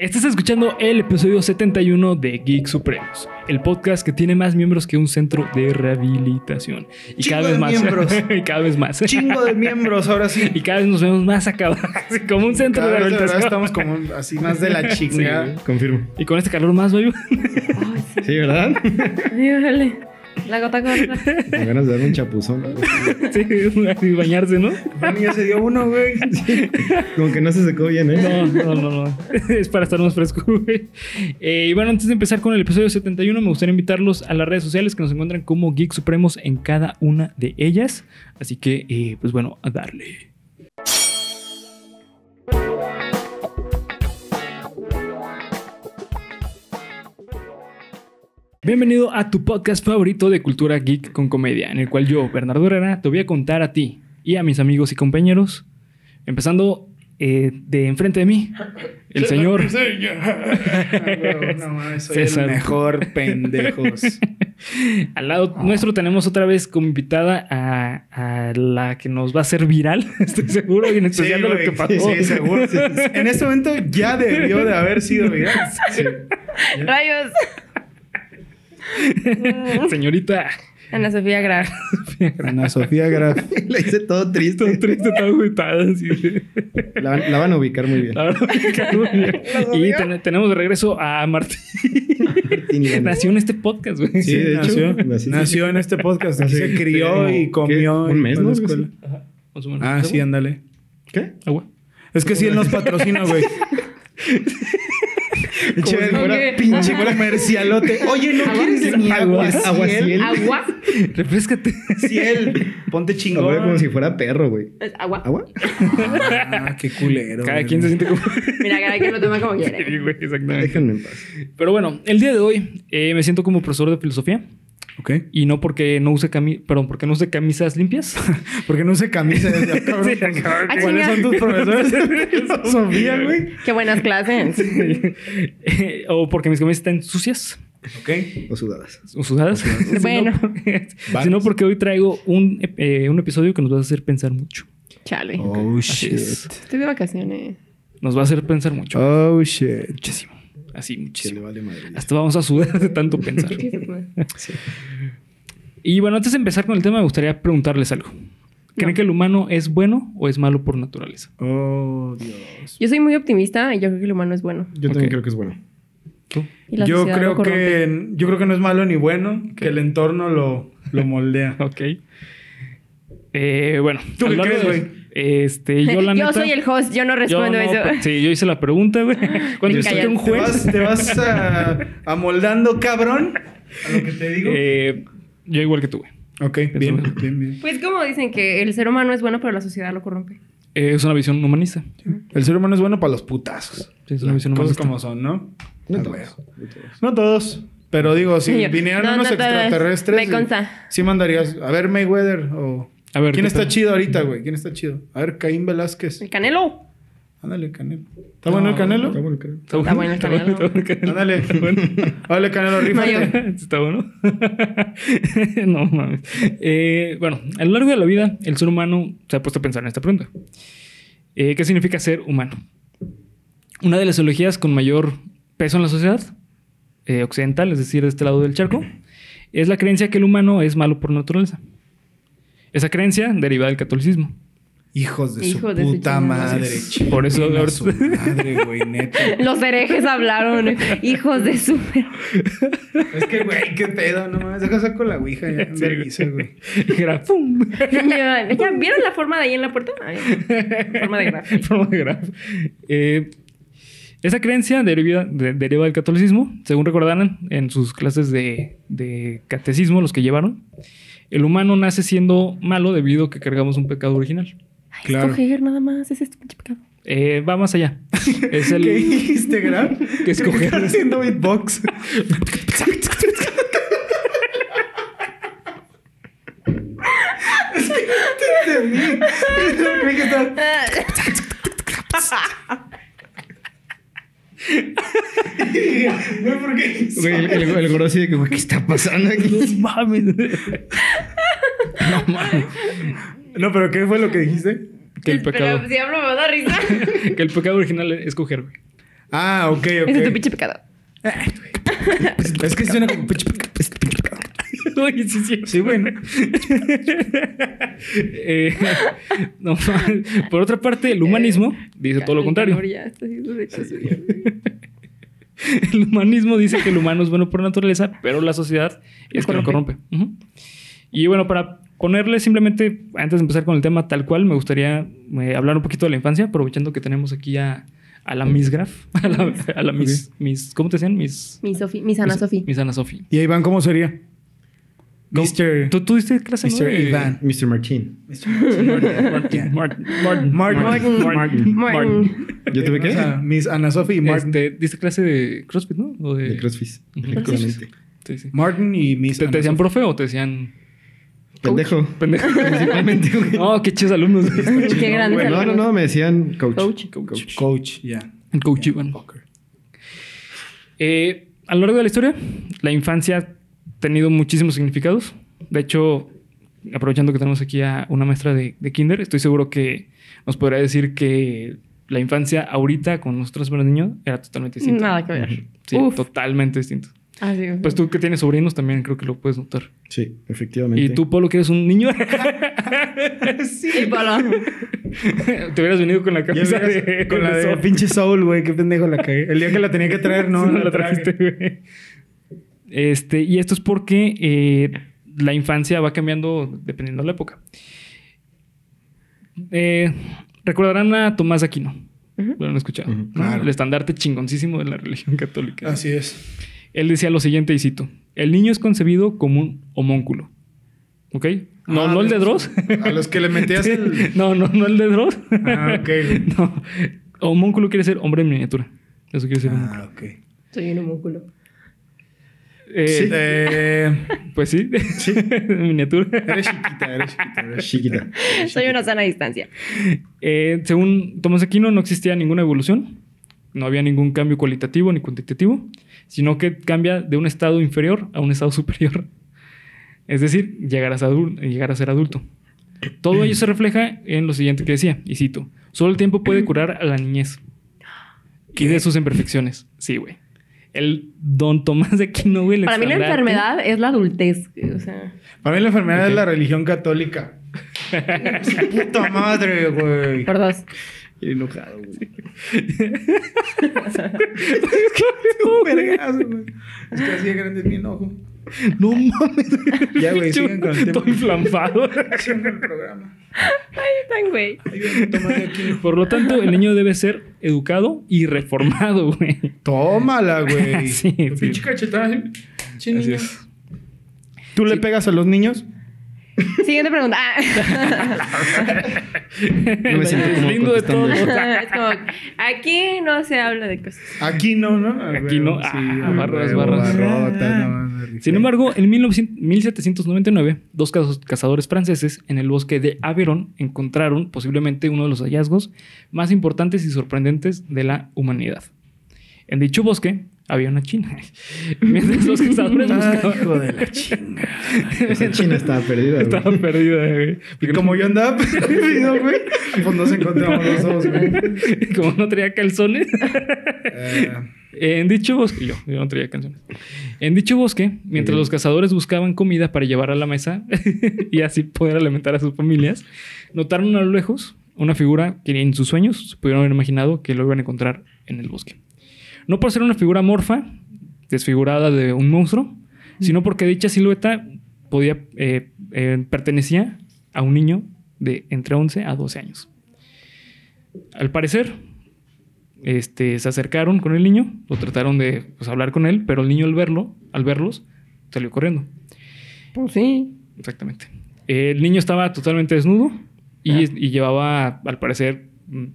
Estás escuchando el episodio 71 de Geek Supremos, el podcast que tiene más miembros que un centro de rehabilitación. Y Chingo cada vez de más. miembros. y cada vez más. Chingo de miembros, ahora sí. Y cada vez nos vemos más así como un centro Cada de rehabilitación. estamos como así más de la chingada. Confirmo. Y con este calor más, güey. Sí, ¿verdad? Órale. La gota corta. Con ganas de darme un chapuzón. sí, y bañarse, ¿no? Mami ya se dio uno, güey. Como que no se secó bien, ¿eh? No, no, no, no. Es para estar más fresco, güey. Eh, y bueno, antes de empezar con el episodio 71, me gustaría invitarlos a las redes sociales que nos encuentran como Geek Supremos en cada una de ellas. Así que, eh, pues bueno, a darle. Bienvenido a tu podcast favorito de cultura geek con comedia, en el cual yo, Bernardo Herrera, te voy a contar a ti y a mis amigos y compañeros, empezando eh, de enfrente de mí, el señor No mames, soy César. el mejor pendejos. Al lado nuestro tenemos otra vez como invitada a, a la que nos va a hacer viral, estoy seguro, y en especial de lo que pasó. Sí, seguro. En este momento ya debió de haber sido viral. Sí. Rayos. Señorita. Ana Sofía Graf. Ana Sofía Graf. La hice todo triste. Todo triste, todo agüitada. así. La, van- la van a ubicar muy bien. La verdad que muy bien. Y ten- tenemos de regreso a Martín. Nació en este podcast, güey. Sí, de hecho, nació, nací- nació en este podcast. Aquí se crió y comió. ¿qué? Un mes, a ¿no? la escuela. Ajá. Ah, sí, ándale. ¿Qué? Agua. Es que sí, él nos patrocina, güey. Pinche, Como si fuera- pinche comercialote. Oye, ¿no quieres mi agua? Agua- agua Ciel? Ciel. Agua. Refrescate. Ciel. Ponte Ahora chingón. como si fuera perro, güey. Agua. ¿Agua? Ah, qué culero. Cada güey. quien se siente como. Mira, cada quien lo toma como Sí, quiere. güey, exactamente. Déjenme en paz. Pero bueno, el día de hoy eh, me siento como profesor de filosofía. Ok. Y no porque no use cami perdón, porque no use camisas limpias. Porque no use camisa. Ya, cabrón. Sí, cabrón. Ah, ¿Cuáles son tus profesores de filosofía, güey? Qué buenas clases. O porque mis camisas están sucias Ok. O sudadas. o sudadas. Bueno. Sino porque, sino porque hoy traigo un, eh, un episodio que nos va a hacer pensar mucho. Chale. Oh, es. Estoy de vacaciones. Nos va a hacer pensar mucho. Oh, shit. Muchísimo. Así, Se le muchísimo. vale madre. Hasta vamos a sudar de tanto pensar. Y bueno, antes de empezar con el tema, me gustaría preguntarles algo. ¿Creen No. que el humano es bueno o es malo por naturaleza? Oh, Dios. Yo soy muy optimista y yo creo que el humano es bueno. Yo también creo que es bueno. ¿Tú? Yo creo que yo creo que no es malo ni bueno, que el entorno lo, lo moldea. Ok. Eh, bueno. ¿Tú qué crees, de- güey? Este, yo la neta... soy el host, yo no yo respondo no, eso. Sí, yo hice la pregunta, güey. Cuando Me estoy un ¿Te juez... vas, te vas a, amoldando, cabrón? A lo que te digo. eh, yo igual que tú, güey. ok, bien, bien, bien. Pues como dicen que el ser humano es bueno, pero la sociedad lo corrompe. Eh, es una visión humanista. El ser humano es bueno para los putazos. Sí, es una visión Cosas humanista. como son, ¿no? No todos. no todos. No todos. Pero digo, si Sí, yo- vinieran no, unos extraterrestres. Me consta. Sí mandarías. A ver, Mayweather o. A ver, ¿Quién ¿qué está tal? chido ahorita, güey? ¿Quién está chido? A ver, Caín Velázquez. El canelo. Ándale, Canelo. ¿Está bueno el Canelo? Está bueno, creo. Está bueno el Canelo. Está bueno el Canelo. Ándale. Ándale, Canelo, rífate. ¿Está bueno? no mames. Eh, bueno, a lo largo de la vida, el ser humano se ha puesto a pensar en esta pregunta. Eh, ¿Qué significa ser humano? Una de las ideologías con mayor peso en la sociedad eh, occidental, es decir, de este lado del charco, es la creencia que el humano es malo por naturaleza. Esa creencia deriva del catolicismo. Hijos de Hijo su de puta madre. madre. Por eso- a su madre, güey, neta. Los herejes hablaron. Hijos de su... Es que, güey, qué pedo, no mames. Deja saco la ouija ya. Sí, vergüenza, güey. Y era ¡pum! ¿Ya, ya vieron la forma de ahí en la puerta? Ay, forma de grafo. Forma de graf. Eh, esa creencia deriva, de- deriva del catolicismo. Según recordarán en sus clases de, de catecismo, los que llevaron, el humano nace siendo malo debido a que cargamos un pecado original. Ay, Claro. Escoger nada más. Es este pinche pecado. Eh, va más allá. Es el ¿Qué dijiste, Gran? que escoger. Estás haciendo beatbox. es que no te entendí. Creí que estaba- Güey, ¿por qué? Güey, el, el, el gordo así de que, güey, ¿qué está pasando aquí? No mames. No mames. No, pero ¿qué fue lo que dijiste? Que el pecado, Pero si hablo me da risa. que el pecado original es coger, güey. Ah, ok, ok. Ese es tu pinche pecado. Es que suena como... Sí, sí. Sí, bueno. Eh, no, por otra parte, el humanismo dice todo lo contrario. calor ya está haciendo de hecho suyo. El humanismo dice que el humano es bueno por naturaleza, pero la sociedad es que lo corrompe. Y bueno, para ponerle simplemente, antes de empezar con el tema tal cual, me gustaría eh, hablar un poquito de la infancia, aprovechando que tenemos aquí a, a la Miss Graf, a la, a la Miss, Miss- ¿cómo te decían? Miss, Mi Sofi, mi sana Miss- Sofi. Miss Ana Sofi. ¿Y Iván cómo sería? Mr. ¿Tú, diste clase Mr. Iván. Mr. Martín. Martin, Martin, Martin, Martin. Martin, Martin. Martin. ¿Yo tuve O qué? sea, Miss Ana Sophie y Martin. Este, diste clase de CrossFit, ¿no? O de, De CrossFit. Efectivamente. Sí, sí. Martin y Miss ¿Te, Ana te decían profe o te decían Pendejo. pendejo? Principalmente. Oh, qué chidos alumnos. Qué grande. No, no, no, me decían coach. Coach. Coach. Coach, ya. El coach Iván. Eh, a lo largo de la historia, la infancia tenido muchísimos significados. De hecho, aprovechando que tenemos aquí a una maestra de, de kinder, estoy seguro que nos podrá decir que la infancia ahorita con nosotros los niños era totalmente distinta. Nada que ver. Sí, Uf. totalmente distinto. Sí. Pues tú que tienes sobrinos también creo que lo puedes notar. Sí, efectivamente. ¿Y tú, Polo, que eres un niño? El polo. Te hubieras venido con la camisa de... con la de pinche Soul, güey. Qué pendejo la cagué. El día que la tenía que traer, no, Sí, no, no la trajiste, güey. Este, y esto es porque eh, la infancia va cambiando dependiendo de la época. Eh, Recordarán a Tomás Aquino. Lo han escuchado. ¿no? claro. El estandarte chingoncísimo de la religión católica. Así es. Él decía lo siguiente, y cito: El niño es concebido como un homúnculo. ¿Ok? No, Ah, no el de los- Dross. A los que le metías el. no, no, no el de Dross. Ah, ok. no. Homúnculo quiere ser hombre en miniatura. Eso quiere decir homúnculo. Ah, ok. Soy un homúnculo. Eh, Sí. Eh, Pues sí, miniatura. eres chiquita, eres chiquita. Eres Chiquita. Soy una sana distancia. Eh, según Tomás Aquino, no existía ninguna evolución, no había ningún cambio cualitativo ni cuantitativo, sino que cambia de un estado inferior a un estado superior. Es decir, llegar a ser adulto. Llegar a ser adulto. Todo ello se refleja en lo siguiente que decía, y cito, solo el tiempo puede curar a la niñez y de sus imperfecciones. Sí, güey. El don Tomás de Aquino, güey. Para mí la enfermedad es la adultez. O sea, Para mí la enfermedad Ok. es la religión católica. Su puta madre, güey. por dos. Enojado, güey. Un vergazo, güey. Es que así de grande es mi enojo. No mames. Ya, güey, sigan con el tema. Estoy inflamado. Sigan con el programa. Ay, tan güey. Por lo tanto, el niño debe ser educado y reformado, güey. Tómala, güey. Sí, sí. Pinche cachetada. Es. ¿Tú le pegas a los niños? Siguiente pregunta. Ah. No me siento como lindo de todo. como, aquí no se habla de cosas. Aquí no, ¿no? Aquí no. Sí, Ah, barras, barras. barrota, no. Sin embargo, en 1900 1799, dos cazadores franceses en el bosque de Aveyron encontraron posiblemente uno de los hallazgos más importantes y sorprendentes de la humanidad. En dicho bosque había una china. Mientras los cazadores Ah, buscaban... hijo de la chinga. Esa china estaba perdida, güey. Estaba perdida, güey. Y como yo andaba perdido, güey, pues nos encontramos los dos, güey. Como no traía calzones. Eh, En dicho bosque, yo, yo no traía canciones. En dicho bosque, mientras Bien. los cazadores buscaban comida para llevar a la mesa y así poder alimentar a sus familias, notaron a lo lejos una figura que en sus sueños se pudieron haber imaginado que lo iban a encontrar en el bosque. No por ser una figura morfa, desfigurada de un monstruo, sino porque dicha silueta podía, eh, eh, pertenecía a un niño de entre 11 a 12 años. Al parecer, este, se acercaron con el niño, lo trataron de pues, hablar con él, pero el niño al verlo, al verlos, salió corriendo. Pues sí. Exactamente. El niño estaba totalmente desnudo y, y llevaba, al parecer, mm,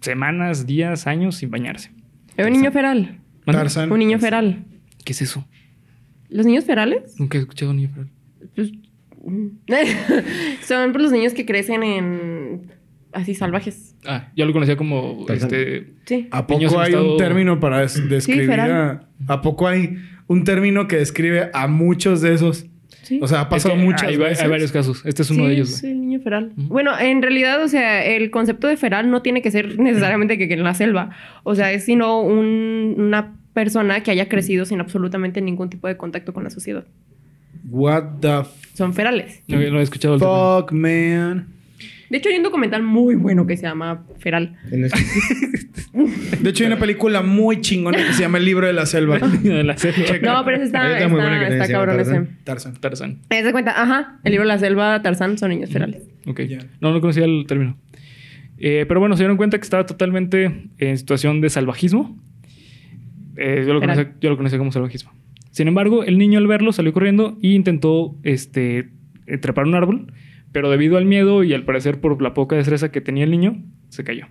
semanas, días, años sin bañarse. Era un niño feral. Tarzán. Un niño feral. ¿Qué es eso? ¿Los niños ferales? Nunca he escuchado niño feral. Pues, son pues, los niños que crecen en así salvajes. Ah, yo lo conocía como este. Sí. ¿A poco hay estado- un término para des- describir feral. a... ¿A poco hay un término que describe a muchos de esos? Sí. O sea, ha pasado Es que muchas hay, va- veces. hay varios casos. Este es uno Sí, de ellos, güey. el niño feral. Bueno, en realidad, o sea, el concepto de feral no tiene que ser necesariamente que, que en la selva. O sea, es sino un- una persona que haya crecido sin absolutamente ningún tipo de contacto con la sociedad. What the Son ferales. No, no he escuchado el fuck, man. De hecho, hay un documental muy bueno que se llama Feral. De hecho, hay una película muy chingona que se llama El libro de la selva. de la selva. No, pero ese está, está, está llama cabrón ese. Tarzán. Tarzan. Tarzán. Haz de cuenta, ajá, el libro de la selva, Tarzán, son niños ferales. Ok. Ya. No, no conocía el término. Eh, pero bueno, se dieron cuenta que estaba totalmente en situación de salvajismo. Eh, yo, lo Feral. conocía, yo lo conocía como salvajismo. Sin embargo, el niño al verlo salió corriendo e intentó este, trepar un árbol, pero debido al miedo y al parecer por la poca destreza que tenía el niño, se cayó.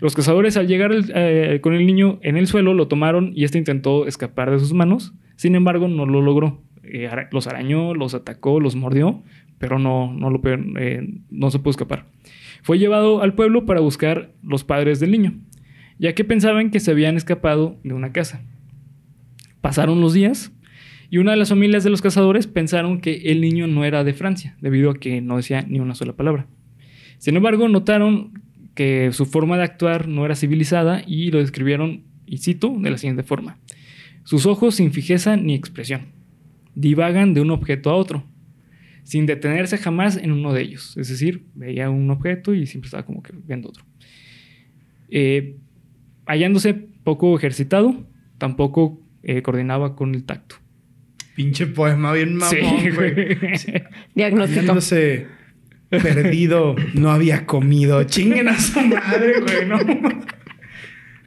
Los cazadores al llegar eh, con el niño en el suelo lo tomaron y este intentó escapar de sus manos. Sin embargo, no lo logró. Eh, los arañó, los atacó, los mordió, pero no, no, eh, no se pudo escapar. Fue llevado al pueblo para buscar los padres del niño, ya que pensaban que se habían escapado de una casa. Pasaron los días y una de las familias de los cazadores pensaron que el niño no era de Francia, debido a que no decía ni una sola palabra. Sin embargo, notaron que su forma de actuar no era civilizada y lo describieron, y cito, de la siguiente forma. Sus ojos sin fijeza ni expresión. Divagan de un objeto a otro, sin detenerse jamás en uno de ellos. Es decir, veía un objeto y siempre estaba como que viendo otro. Eh, hallándose poco ejercitado, tampoco eh, coordinaba con el tacto. Pinche poema bien mamón, Sí, güey. Diagnóstico. Perdido, no había comido. Chinguen a su madre, güey, no.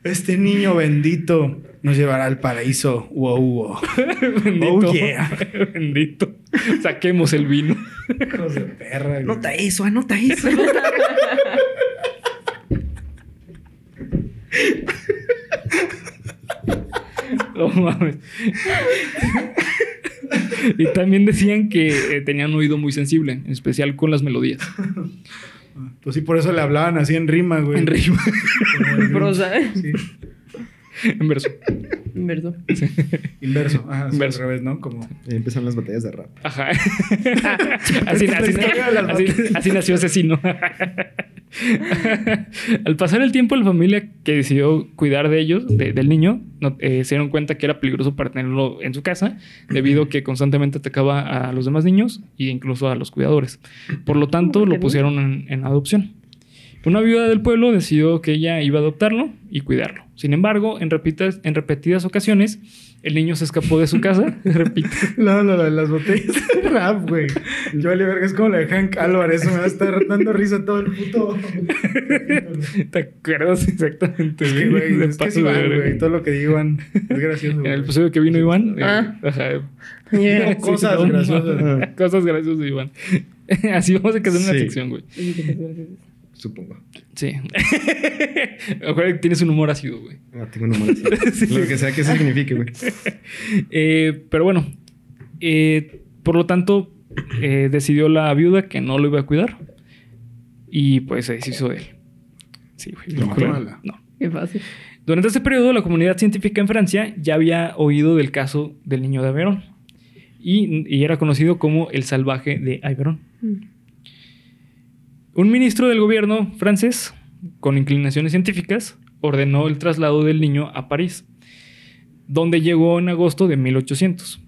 Este niño bendito nos llevará al paraíso. Wow, wow. Bendito. Oh, yeah. Bendito. Saquemos el vino. Hijos de perra, güey. Anota eso, anota eso. No mames. y también decían que eh, tenían un oído muy sensible, en especial con las melodías. Pues sí, por eso le hablaban así en rima, güey. En rima. Como el Prosa. Sí. En verso. Inverso. Inverso. Ajá, Inverso. al revés, ¿no? Como... Ahí empezaron las batallas de rap. Ajá. así, así- así- así nació Asesino. Al pasar el tiempo, la familia que decidió cuidar de ellos, de- del niño, no- eh, se dieron cuenta que era peligroso para tenerlo en su casa, debido a que constantemente atacaba a los demás niños e incluso a los cuidadores. Por lo tanto, ¿Por qué lo pusieron en, en adopción. Una viuda del pueblo decidió que ella iba a adoptarlo y cuidarlo. Sin embargo, en, repetidas- en repetidas ocasiones, el niño se escapó de su casa. Repito. No, no, no, las botellas de rap, güey. Yo vale verga, es como la de Hank Álvarez. Me va a estar dando risa todo el puto. ¿Te acuerdas exactamente? Que, güey, es que es Iván, güey. Todo lo que digo, Iván, es gracioso. En el episodio que vino Iván. eh, Ah. ajá. Yeah. Cosas no, graciosas. Cosas graciosas de Iván. Así vamos a hacer una Sí. sección, güey. Supongo. Sí. Acuérdate que tienes un humor ácido, güey. Ah, tengo un número así. Lo que sea que eso signifique, güey. Eh, pero bueno, eh, por lo tanto, eh, decidió la viuda que no lo iba a cuidar. Y pues se deshizo de él. Sí, güey. Lo mató. Pero- No. Qué fácil. Durante este periodo, la comunidad científica en Francia ya había oído del caso del niño de Aveyron. Y, y era conocido como el salvaje de Aveyron. Mm. Un ministro del gobierno francés, con inclinaciones científicas, ordenó el traslado del niño a París, donde llegó en agosto de 1800,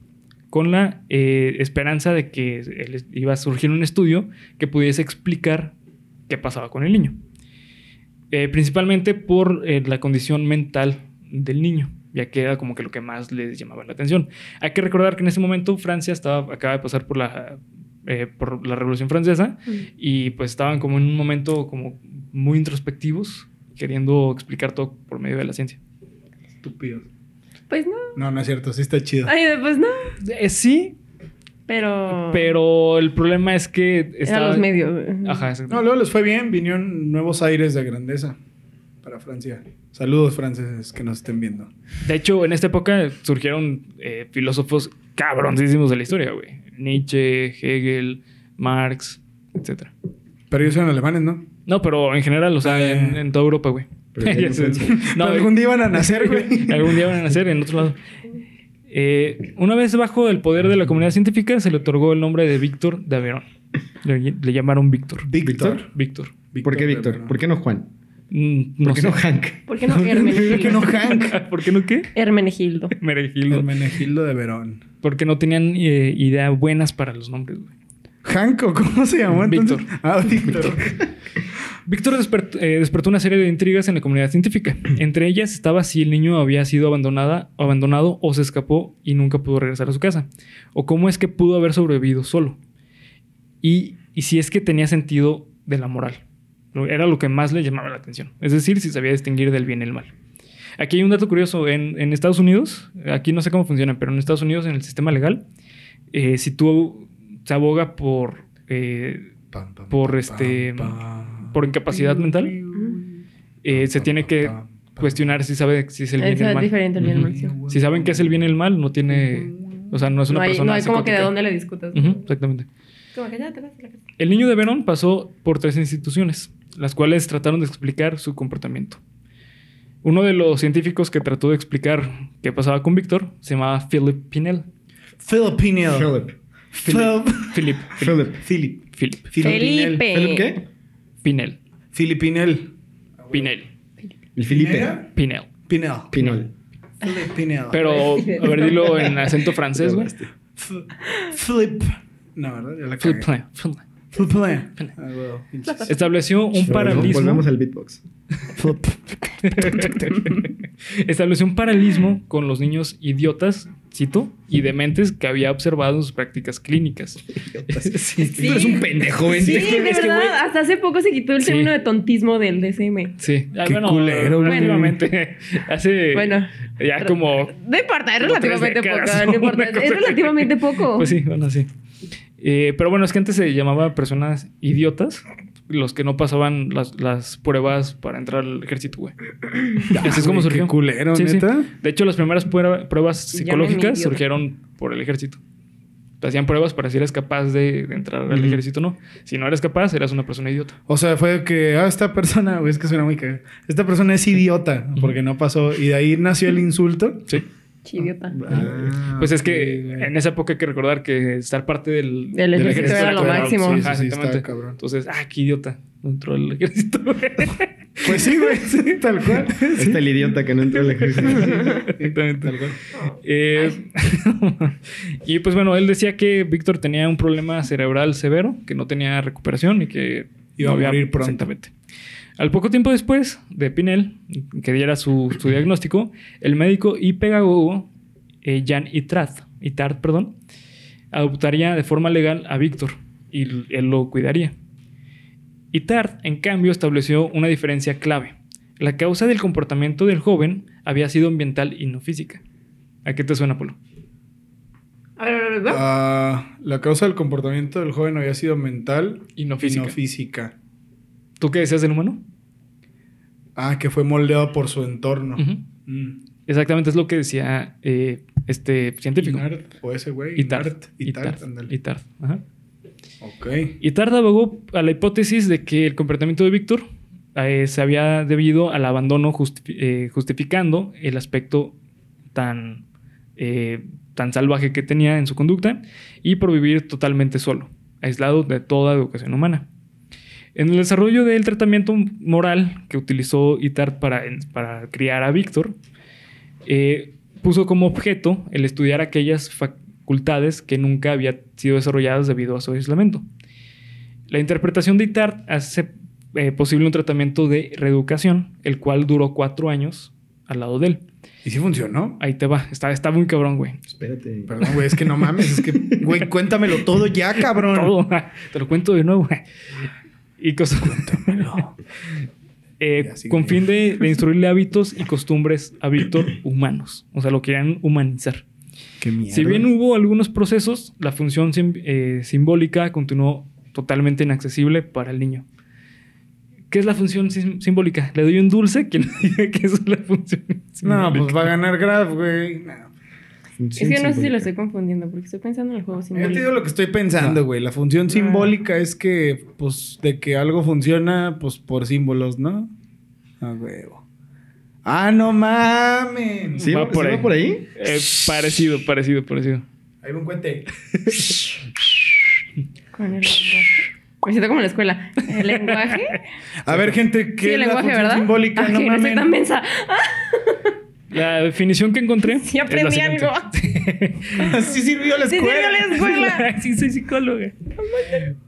con la eh, esperanza de que iba a surgir un estudio que pudiese explicar qué pasaba con el niño. Eh, principalmente por eh, la condición mental del niño, ya que era como que lo que más les llamaba la atención. Hay que recordar que en ese momento Francia estaba, acaba de pasar por la, eh, por la Revolución Francesa y pues estaban como en un momento como muy introspectivos, queriendo explicar todo por medio de la ciencia. Estúpido. Pues no. No, no es cierto. Sí está chido. Ay, pues no. Eh, sí, Pero. pero el problema es que Eran estaba... los medios. Ajá, exacto. No, luego les fue bien. Vinieron nuevos aires de grandeza para Francia. Saludos, franceses, que nos estén viendo. De hecho, en esta época surgieron eh, filósofos cabroncísimos de la historia, güey. Nietzsche, Hegel, Marx, etc. Pero ellos eran alemanes, ¿no? No, pero en general, o sea, en, en toda Europa, güey. No, algún día iban a nacer, güey. algún día van a nacer en otro lado. Eh, una vez bajo el poder de la comunidad científica, se le otorgó el nombre de Víctor de Averón. Le, le llamaron Víctor. Víctor. Víctor. ¿Por qué Víctor? ¿Por qué no Juan? Mm, ¿Por no qué sé. no Hank? ¿Por qué no ¿Por qué no Hermenegildo? Hank? ¿Por qué no qué? Hermenegildo. Hermenegildo de Verón. Porque no tenían eh, ideas buenas para los nombres, güey. ¿Hank o cómo se llamó entonces? Víctor. Ah, Víctor. Víctor despert- eh, despertó una serie de intrigas en la comunidad científica. Entre ellas estaba si el niño había sido abandonada, abandonado o se escapó y nunca pudo regresar a su casa. O cómo es que pudo haber sobrevivido solo. Y, y si es que tenía sentido de la moral. Era lo que más le llamaba la atención. Es decir, si sabía distinguir del bien y el mal. Aquí hay un dato curioso. En, en Estados Unidos, aquí no sé cómo funciona, pero en Estados Unidos, en el sistema legal, eh, si tú se aboga por, eh, Por este- por incapacidad mental, eh, se tiene que cuestionar si sabe si es el bien y el es mal. diferente al bien el Ujú. mal, sí. Si saben que es el bien y el mal, no tiene. O sea, no es una No hay, persona. no hay como que de dónde le discutas. Exactamente. Como que ya te vas a la casa. El niño de Verón pasó por tres instituciones, las cuales trataron de explicar su comportamiento. Uno de los científicos que trató de explicar qué pasaba con Víctor se llamaba Philip Pinel. Philip. Philip. Philip. Philip. Philip. Philip. Filipinel. Felipe. ¿Philip qué? Pinel. Filipinel. Pinel. El Felipe. ¿Era? Pinel. Pinel. Pinol. Filipinel. Pero, a ver, dilo en acento francés, güey. Flip. No, ¿verdad? Philip. Pinel. Estableció un paralismo. Volvemos al beatbox. Estableció un paralismo con los niños idiotas, cito, y dementes que había observado en sus prácticas clínicas. sí, eres un pendejo, Sí. Es de es que, verdad, hasta hace poco se quitó el Sí. término de tontismo del DSM. Sí. Ah, Qué culero, güey. relativamente. Hace. Bueno. Ya como. No importa, es relativamente poco. es relativamente poco. Pues sí, bueno, sí. Eh, pero bueno, es que antes se llamaba personas idiotas los que no pasaban las, las pruebas para entrar al ejército, güey. Así es como surgió. Qué culero, Sí, sí. neta. De hecho, las primeras prueba- pruebas psicológicas surgieron por el ejército. Te hacían pruebas para si eres capaz de, de entrar al ejército o no. Si no eres capaz, eras una persona idiota. O sea, fue que, ah, esta persona, güey, es que suena muy cagado. Esta persona es idiota porque no pasó. Y de ahí nació el insulto. Sí. Chidiota. Ah, Pues es que en esa época hay que recordar que estar parte del, Del ejército era lo máximo. Sí, Ajá, sí, sí, exactamente. estaba cabrón. Entonces, ah, qué idiota. No entró al ejército. Pues sí, güey, sí, tal cual. Este el idiota que no entró al ejército. Exactamente. Tal cual. Eh, y pues bueno, él decía que Víctor tenía un problema cerebral severo, que no tenía recuperación y que Iba a no morir pronto. Exactamente. Al poco tiempo después de Pinel, que diera su, su diagnóstico, el médico y pedagogo eh, Jan Itard, Itard, perdón, adoptaría de forma legal a Víctor y él lo cuidaría. Itard, en cambio, estableció una diferencia clave. La causa del comportamiento del joven había sido ambiental y no física. ¿A qué te suena, Polo? A ver, a ver, a ver. Ah, la causa del comportamiento del joven había sido mental Y no y física. no física. ¿Tú qué decías del humano? Ah, que fue moldeado por su entorno. Mm. Exactamente, es lo que decía eh, este científico. Inart, o ese güey. Itard. Itard, Itard. Itard, ajá. Ok. Itard abogó a la hipótesis de que el comportamiento de Víctor eh, se había debido al abandono justi- eh, justificando el aspecto tan, tan salvaje que tenía en su conducta y por vivir totalmente solo, aislado de toda educación humana. En el desarrollo del tratamiento moral que utilizó Itard para, para criar a Víctor, eh, puso como objeto el estudiar aquellas facultades que nunca habían sido desarrolladas debido a su aislamiento. La interpretación de Itard hace eh, posible un tratamiento de reeducación, el cual duró cuatro años al lado de él. ¿Y si funcionó? Ahí te va, está, está muy cabrón, güey. Espérate. Perdón, güey, es que no mames. Es que, güey, cuéntamelo todo ya, cabrón. Todo, te lo cuento de nuevo. Y cosas. Eh, con fin de, de instruirle hábitos y costumbres a Víctor humanos. O sea, lo querían humanizar. Qué mierda. Si bien hubo algunos procesos, la función sim- eh, simbólica continuó totalmente inaccesible para el niño. ¿Qué es la función sim- simbólica? ¿Le doy un dulce? ¿Quién me diga qué es la función simbólica? No, pues va a ganar Graf, güey. No. Es que no sé si lo estoy confundiendo porque estoy pensando en el juego Yo te simbólico. digo lo que estoy pensando, güey. La función simbólica es que, pues, de que algo funciona, pues, por símbolos, ¿no? A huevo. Ah, no mames. ¿Sí, Va por ¿sí ahí. va por ahí? Eh, parecido, parecido, parecido. Ahí va un cuente. Con el lenguaje. Me siento como en la escuela. ¿El lenguaje? A ver, gente, ¿qué sí, el es la lenguaje, función ¿verdad? simbólica? Ah, no que no soy mames. tan mensa. La definición que encontré. Sí aprendí algo. sí sirvió la Sí, escuela. sirvió la escuela. sí, soy psicóloga.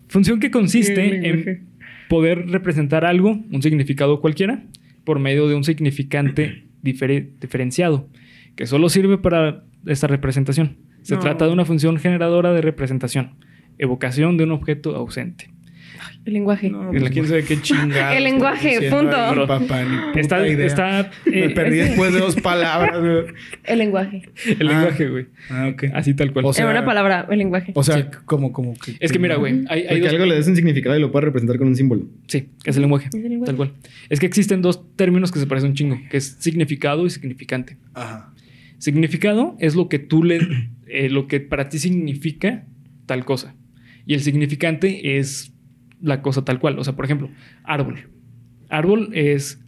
Función que consiste en poder representar algo, un significado cualquiera, por medio de un significante difere- diferenciado, que solo sirve para esta representación. Se No. trata de una función generadora de representación, evocación de un objeto ausente. El lenguaje. No, pues quién sabe qué chingada. El lenguaje, punto. papá, ni puta Está, idea. está Me eh, perdí es- después de dos palabras. güey. El lenguaje. el Ah. lenguaje, güey. Ah, ok. Así tal cual. O sea, en una palabra, el lenguaje. O sea, Sí. como, como que. es que mira, güey, hay, hay dos- algo le des un significado y lo puedes representar con un símbolo. Sí, es el lenguaje. Es el lenguaje. Tal cual. Es que existen dos términos que se parecen un chingo, que es significado y significante. Ajá. Significado es lo que tú le, eh, lo que para ti significa tal cosa. Y el significante es la cosa tal cual. O sea, por ejemplo, árbol. Árbol es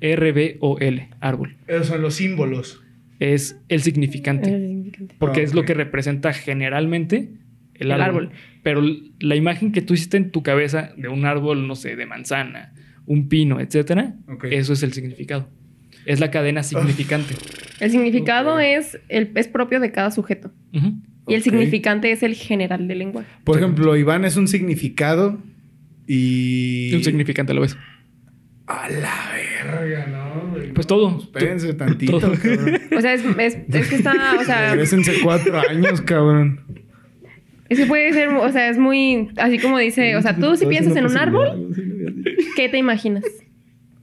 A-R-B-O-L, árbol. Esos son los símbolos. Es el significante. El significante. Porque Ah, es lo que representa generalmente el El árbol. árbol. Pero la imagen que tú hiciste en tu cabeza de un árbol, no sé, de manzana, un pino, etcétera, Ok. eso es el significado. Es la cadena significante. El significado es, el, es propio de cada sujeto. Y el significante es el general del lenguaje. Por ejemplo, Iván es un significado y. Un significante a la vez. A la verga, ¿no? güey? Pues todo. Espérense tantito, Todo. cabrón. O sea, es, es, es que está, o sea, Regrésense cuatro años, cabrón. es que puede ser, o sea, es muy, así como dice, o sea, tú si piensas en un árbol, ¿qué te imaginas?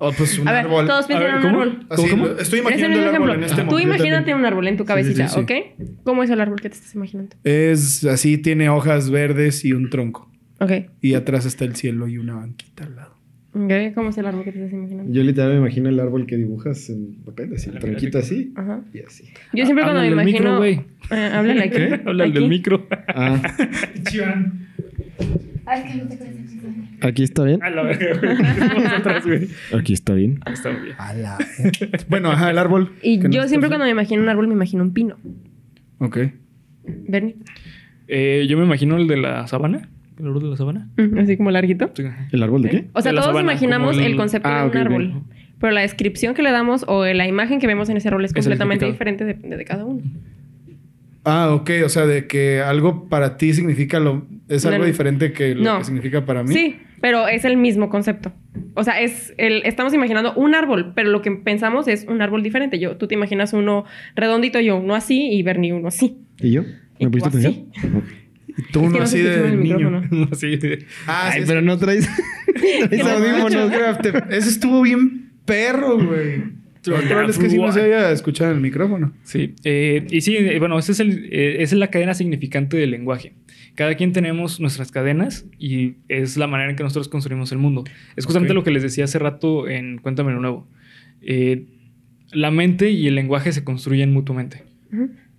Oh, pues un A ver, árbol. todos piensan en un ¿cómo? árbol. Estoy imaginando es el un árbol ejemplo. en este Tú momento. imagínate un árbol en tu Sí, sí, cabecita, sí, sí. ¿ok? ¿Cómo es el árbol que te estás imaginando? Es así, tiene hojas verdes y un tronco. Ok. Y atrás está el cielo y una banquita al lado. Ok, ¿Cómo es el árbol que te estás imaginando? Yo literal me imagino el árbol que dibujas en papel, así, el tronquito así Ajá. y así. Yo siempre cuando me Háblale imagino. micro, güey. Eh, háblale aquí. Habla el del micro. Ah, aquí está bien. A la verga, güey. Vamos atrás, güey. Aquí está bien. Está muy bien. A la Bueno, ajá, el árbol. Y yo siempre cuando me imagino un árbol me imagino un pino. Ok. Bernie. Eh, yo me imagino el de la sabana. ¿El árbol de la sabana? Así como larguito. ¿El árbol de qué? O sea, todos sabana, imaginamos el- el, concepto Ah, de un árbol. Pero la descripción que le damos o la imagen que vemos en ese árbol es completamente diferente de, de cada uno. Ah, ok. O sea, de que algo para ti significa lo... Es algo no. diferente que lo No. que significa para mí. Sí, pero es el mismo concepto. O sea, es el, estamos imaginando un árbol, pero lo que pensamos es un árbol diferente. Yo, tú te imaginas uno redondito, yo uno así y Bernie uno así. ¿Y yo? ¿Me pusiste atención? Y tú Es uno no así de el niño. Así de- Ah, Ay, sí, pero no traes, traes No audífonos. Ese estuvo bien perro, güey. Lo más probable es que sí no se haya escuchado en el micrófono. Sí, eh, y sí, eh, bueno, esa es, el, eh, esa es la cadena significante del lenguaje. Cada quien tenemos nuestras cadenas y es la manera en que nosotros construimos el mundo. Es justamente lo que les decía hace rato en Cuéntame lo Nuevo. Eh, la mente y el lenguaje se construyen mutuamente.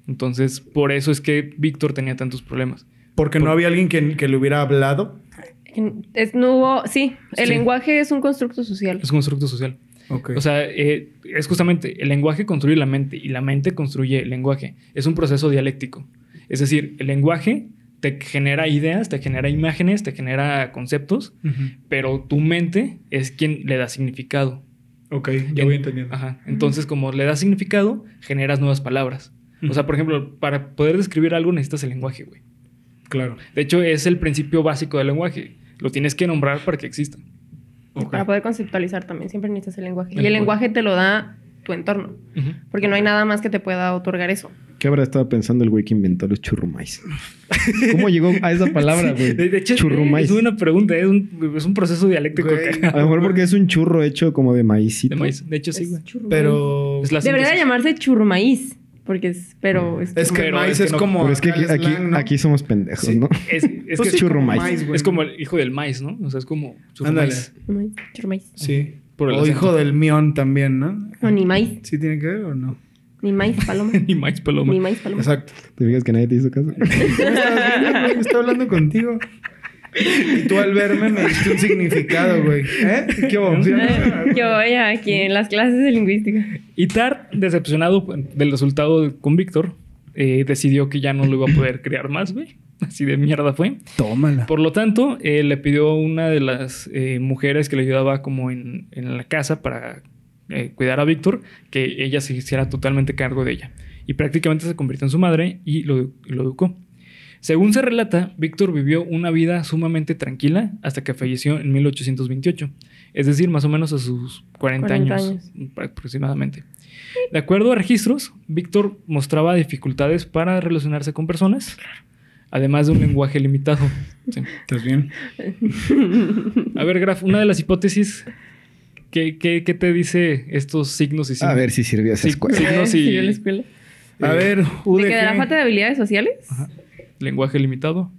Entonces, por eso es que Víctor tenía tantos problemas. Porque no había alguien que, que le hubiera hablado. Es, no hubo- sí, el Sí. lenguaje es un constructo social. Es un constructo social. Ok. O sea, eh, es justamente el lenguaje construye la mente y la mente construye el lenguaje. Es un proceso dialéctico. Es decir, el lenguaje te genera ideas, te genera imágenes, te genera conceptos, Ujú. pero tu mente es quien le da significado. Ok, ya voy entendiendo. Ajá. Entonces, como le das significado, generas nuevas palabras. O sea, por ejemplo, para poder describir algo necesitas el lenguaje, güey. Claro. De hecho, es el principio básico del lenguaje. Lo tienes que nombrar para que exista. Para poder conceptualizar también siempre necesitas el lenguaje. El y el lenguaje. lenguaje te lo da tu entorno. Porque no hay nada más que te pueda otorgar eso. ¿Qué habrá estado pensando el güey que inventó los churrumais? ¿Cómo llegó a esa palabra, güey? De, hecho, es Churrumais. una pregunta, es un, es un proceso dialéctico. Güey. A lo mejor porque es un churro hecho como de maízito. De maíz. De hecho, sí, Es güey. Pero. Es Debería llamarse churmaíz. Porque es. Pero es. Es que el maíz es que es, no- como. Pero es que aquí, el aquí, slang, ¿no? aquí somos pendejos, Sí. ¿no? Es, es Pues que sí, churro maíz. güey. es como el hijo del maíz, ¿no? O sea, es como churro Ándale. maíz. Maíz, churmaíz. Sí. Por el o acento. hijo del mión también, ¿no? No, ni maíz. ¿Sí tiene que ver o no? Ni maíz, paloma. Ni maíz paloma. ni maíz, paloma. Exacto. ¿Te fijas que nadie te hizo caso? Está hablando contigo. Y tú al verme me diste un significado, güey. ¿Eh? ¿Qué hubo? ¿Sí no? Yo voy aquí en las clases de lingüística. Y Tar, decepcionado del resultado con Víctor, eh, decidió que ya no lo iba a poder crear más, güey. Así de mierda fue. Tómala. Por lo tanto, eh, le pidió a una de las eh, mujeres que le ayudaba como en, en la casa para eh, cuidar a Víctor, que ella se hiciera totalmente cargo de ella. Y prácticamente se convirtió en su madre y lo, y lo educó. Según se relata, Víctor vivió una vida sumamente tranquila hasta que falleció en 1828, es decir, más o menos a sus 40, 40 años, años. aproximadamente. De acuerdo a registros, Víctor mostraba dificultades para relacionarse con personas, además de un lenguaje limitado. Sí. ¿Estás bien? A ver, Graf, una de las hipótesis, ¿qué, qué, qué te dice estos signos y signos? A ver si sirvió esa escuela. sí. Signos y- la escuela. A ver, ¿De UDG. que de la falta de habilidades sociales? Lenguaje limitado,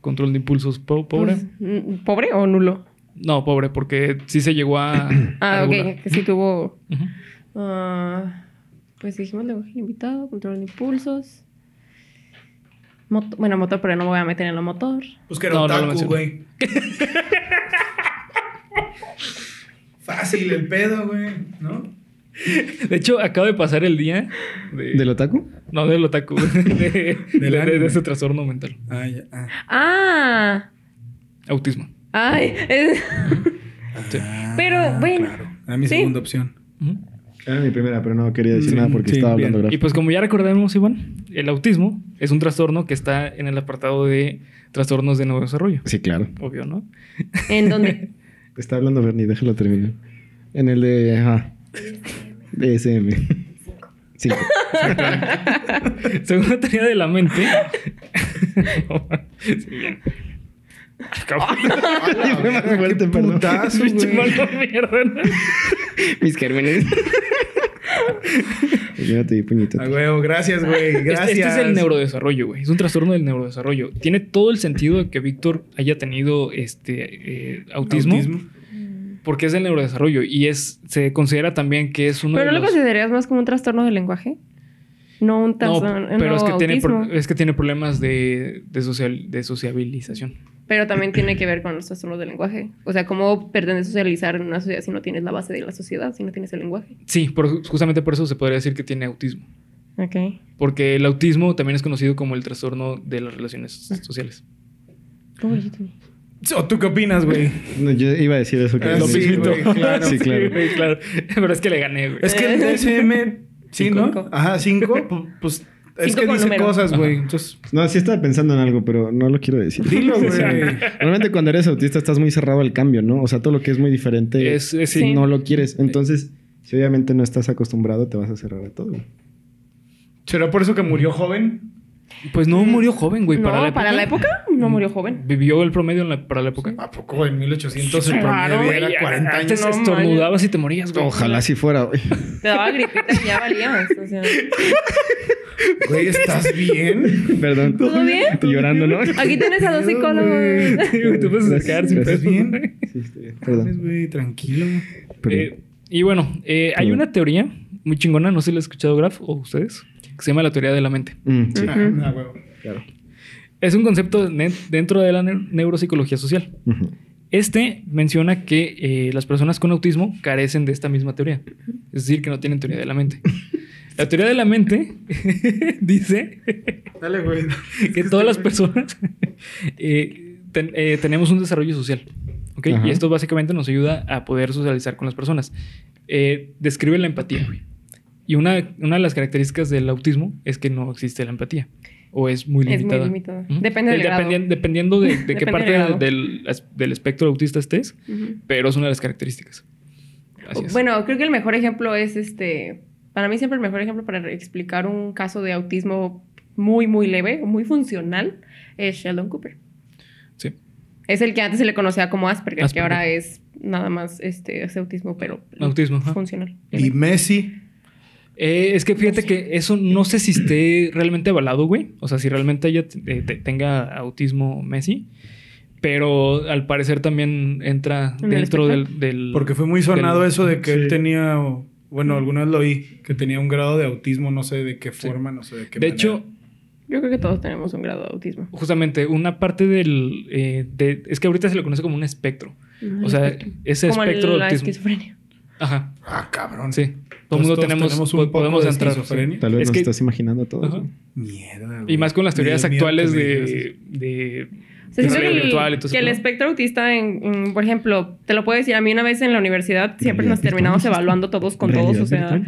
control de impulsos po- pobre. Pues, mm, ¿Pobre o nulo? No, pobre, porque sí se llegó a... Ah, ok, que sí tuvo. Ah, pues dijimos lenguaje limitado, control de impulsos. Moto- bueno, motor, pero no me voy a meter en el motor. Pues que era No, lo otaku, güey. Fácil el pedo, güey, ¿no? De hecho, acaba de pasar el día de... ¿Del otaku? No, del otaku. De, de, de- anime. de ese trastorno mental. Ah, ya. Ah. Ah, Autismo. ay. es- Sí. Pero, bueno. Claro. Era mi Sí. segunda opción. Era mi primera, pero no quería decir Sí, nada porque sí, estaba bien. hablando Y pues como ya recordamos, Iván, el autismo es un trastorno que está en el apartado de trastornos de neurodesarrollo. Sí, claro. Obvio, ¿no? ¿En dónde? Está hablando Bernie, déjalo terminar. En el de. Ajá. DSM. Cinco. Según la teoría de la mente... Sí, bien. Mis gérmenes. Yo no te di puñito. A huevo, gracias, güey. Este- Gracias. Este es el neurodesarrollo, güey. Es un trastorno del neurodesarrollo. Tiene todo el sentido de que Víctor haya tenido este eh, autismo, porque es del neurodesarrollo y es se considera también que es uno ¿Pero de no lo los considerarías más como un trastorno del lenguaje? No un no, trastorno. pero no, es que tiene autismo. es que tiene problemas de, de, social, de sociabilización. Pero también tiene que ver con los trastornos del lenguaje. O sea, ¿cómo pretendes socializar en una sociedad si no tienes la base de la sociedad, si no tienes el lenguaje? Sí, por- justamente por eso se podría decir que tiene autismo. Ok. Porque el autismo también es conocido como el trastorno de las relaciones sociales. Pobrecito. ¿O tú qué opinas, güey? No, yo iba a decir eso. Que Ah, Lo sí, claro. Sí, claro. güey, claro. Pero es que le gané, güey. Es que el DSM, sí, Cinco. ¿no? Ajá, cinco. pu- Pues es Cinco que dice número. cosas, güey. Entonces, No, sí estaba pensando en algo, pero no lo quiero decir. dilo, güey. Realmente cuando eres autista estás muy cerrado al cambio, ¿no? O sea, todo lo que es muy diferente Es, es- sí. no lo quieres. Entonces, si obviamente no estás acostumbrado, te vas a cerrar a todo. güey. ¿Será por eso que murió joven? Pues no murió joven, güey. no, para la época. para la época no murió joven. Vivió el promedio en la- para la época. ¿A poco en 1800 el promedio era 40 antes años? no estornudabas y te morías, güey. Ojalá si fuera, güey. Te daba gripita y ya valías. O sea, Güey, ¿estás bien? Perdón. ¿Todo bien? Estoy llorando, ¿no? aquí tienes a dos psicólogos. Sí, güey, te puedes sin Gracias. pedo, bien? güey. Sí, estoy bien. Perdón. güey, tranquilo. Eh, y bueno, eh, hay una teoría muy chingona, no sé si la has escuchado, Graf, o ustedes, que se llama la teoría de la mente. Mm, sí, Ah, ah, huevo. claro. Es un concepto dentro de la neu- neuropsicología social. Este menciona que eh, las personas con autismo carecen de esta misma teoría. Es decir, que no tienen teoría de la mente. La teoría de la mente dice Dale, güey. que todas las personas eh, ten- eh, tenemos un desarrollo social. ¿ok? Ajá. Y esto básicamente nos ayuda a poder socializar con las personas. Eh, describe la empatía. güey. Y una, una de las características del autismo es que no existe la empatía. O es muy Es muy limitada. limitada. Ujú. Depende del Eh, grado. dependien- Dependiendo de, de qué Depende parte del del, del espectro autista estés, pero es una de las características. Así es. Bueno, creo que el mejor ejemplo es este. Para mí, siempre el mejor ejemplo para explicar un caso de autismo muy, muy leve, muy funcional, es Sheldon Cooper. Sí. Es el que antes se le conocía como Asperger, que Asperger. ahora es nada más este, es autismo, pero Autismo, funcional. Y Messi. Eh, es que fíjate que eso no sé si esté realmente avalado, güey. O sea, si realmente ella eh, te- tenga autismo Messi. Pero al parecer también entra ¿En el dentro del, espectro? del- Porque fue muy sonado del- eso de que él tenía, bueno, alguna vez lo oí, que tenía un grado de autismo, no sé de qué forma, no sé de qué De manera. hecho, Yo creo que todos tenemos un grado de autismo. Justamente, una parte del... eh, de- es que ahorita se le conoce como un espectro. O sea, ese Como espectro de la autismo. esquizofrenia. Ajá, Ah, cabrón. sí. Todo el mundo Todos tenemos, tenemos un po- poco podemos de entrar. Tal vez Es nos que- estás imaginando todo. Ajá. Mierda, Y más con las teorías actuales dijeras de, de, O sea, siento que el, virtual y todo que el eso. espectro autista, en, en- por ejemplo, te lo puedo decir, a mí una vez en la universidad siempre nos terminamos virtual. evaluando todos con todos, o sea,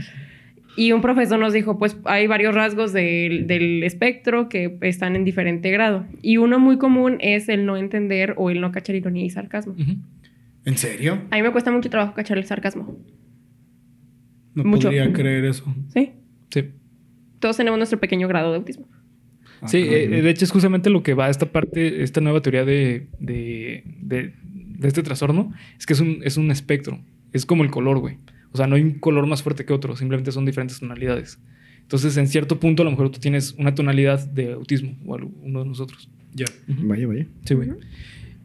y un profesor nos dijo, pues hay varios rasgos del, del espectro que están en diferente grado. Y uno muy común es el no entender o el no cachar ironía y sarcasmo. ¿En serio? A mí me cuesta mucho trabajo cachar el sarcasmo. No Mucho. podría creer eso. ¿Sí? Sí. Todos tenemos nuestro pequeño grado de autismo. Ah, Sí, eh, de hecho es justamente lo que va a esta parte, esta nueva teoría de, de, de- de este trastorno, es que es un, es un espectro, es como el color, güey. O sea, no hay un color más fuerte que otro, simplemente son diferentes tonalidades. Entonces, en cierto punto, a lo mejor tú tienes una tonalidad de autismo, o algo- uno de nosotros. Ya. Vaya, vaya. Sí, güey.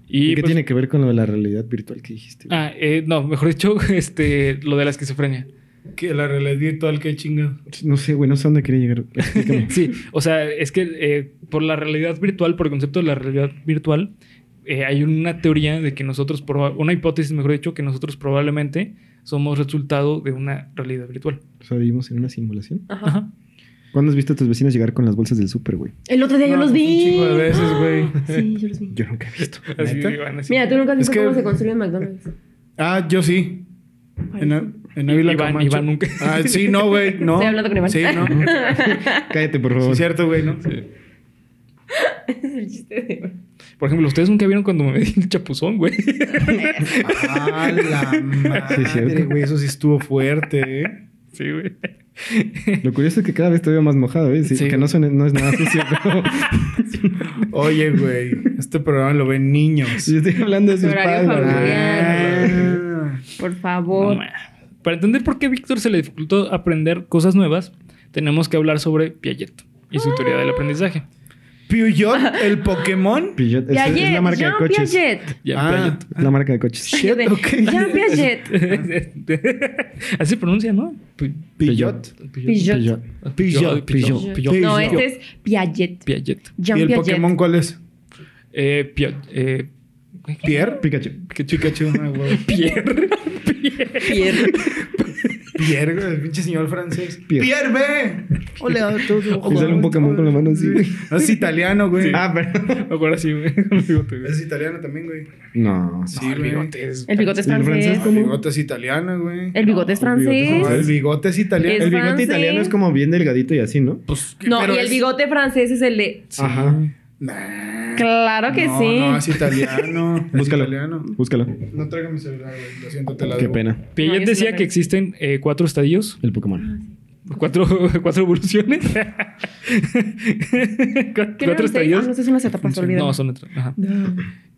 ¿Y, Y, qué pues- tiene que ver con lo de la realidad virtual que dijiste? güey? Ah, eh, no, mejor dicho, este, lo de la esquizofrenia. ¿Qué? La realidad virtual, qué chingado. No sé, güey, no sé a dónde quería llegar. Sí, o sea, es que eh, por la realidad virtual, por el concepto de la realidad virtual, eh, hay una teoría de que nosotros, una hipótesis, mejor dicho, que nosotros probablemente somos resultado de una realidad virtual. O sea, vivimos en una simulación. Ajá. Ajá. ¿Cuándo has visto a tus vecinos llegar con las bolsas del súper, güey? El otro día yo los pues, vi. Un chingo de veces, güey. Sí, yo los vi. Yo nunca he visto. Así así. Mira, tú nunca has Es visto que- cómo se construye McDonald's. Ah, yo sí. En, sí. en Ávila Iván- Camacho. Iván nunca. Ah, sí, no, güey. No. Estoy hablando con Iván. Sí, no. Cállate, por Sí, favor. es cierto, güey, ¿no? Ese es el chiste de... Por ejemplo, ustedes nunca vieron cuando me di el chapuzón, güey. Ah, la Sí, es cierto. madre, güey. Eso sí estuvo fuerte, ¿eh? sí, güey. Lo curioso es que cada vez te veo más mojado, ¿eh? Sí, Sí. Que no, suene- no es nada sucio, pero... Oye, güey. Este programa lo ven niños. Yo estoy hablando de sus Horario padres. Ah. Por favor. Para entender por qué a Víctor se le dificultó aprender cosas nuevas, tenemos que hablar sobre Piaget y su teoría del aprendizaje. Peugeot, el Pokémon. Peugeot, es, Piaget, es la marca de Jean coches. Piaget. Ah. Piaget. La marca de coches. Shit, ok. Jean Piaget. Así se pronuncia, ¿no? Peugeot. Peugeot. Peugeot. Peugeot. No, este es Piaget. Piaget. ¿Y el Piaget. Pokémon cuál es? Eh, Piaget. Eh, ¿Pierre? Pikachu. Pikachu. Ah, güey. Pierre. Pierre. Pierre, güey, el pinche señor francés. Pierre. Pierre, ve. Hola, todo. Y sale un Pokémon con la mano así, güey. No, es italiano, güey. Ah, pero... Me acuerdo así, güey. Es italiano también, güey. No, Sí, No, el güey. bigote es- El bigote es ¿El francés. francés El cómo? bigote es italiano, güey. El bigote es el francés. No, el bigote es italiano. Es El bigote francés. italiano es como bien delgadito y así, ¿no? Pues, No, pero y el es- bigote francés es el de. Ajá. Nah. Claro que no, sí. No, es italiano. Es Búscalo. italiano. Búscalo. No traigo mi celular, güey. Lo siento, te la Qué debo. pena. No, Piaget yo sí decía lo que existen eh, cuatro estadios, El Pokémon. cuatro, cuatro evoluciones. Cu- ¿Qué cuatro no sé? Ah, estadios. no, son las etapas, olvídalo. No, son otras. Ajá.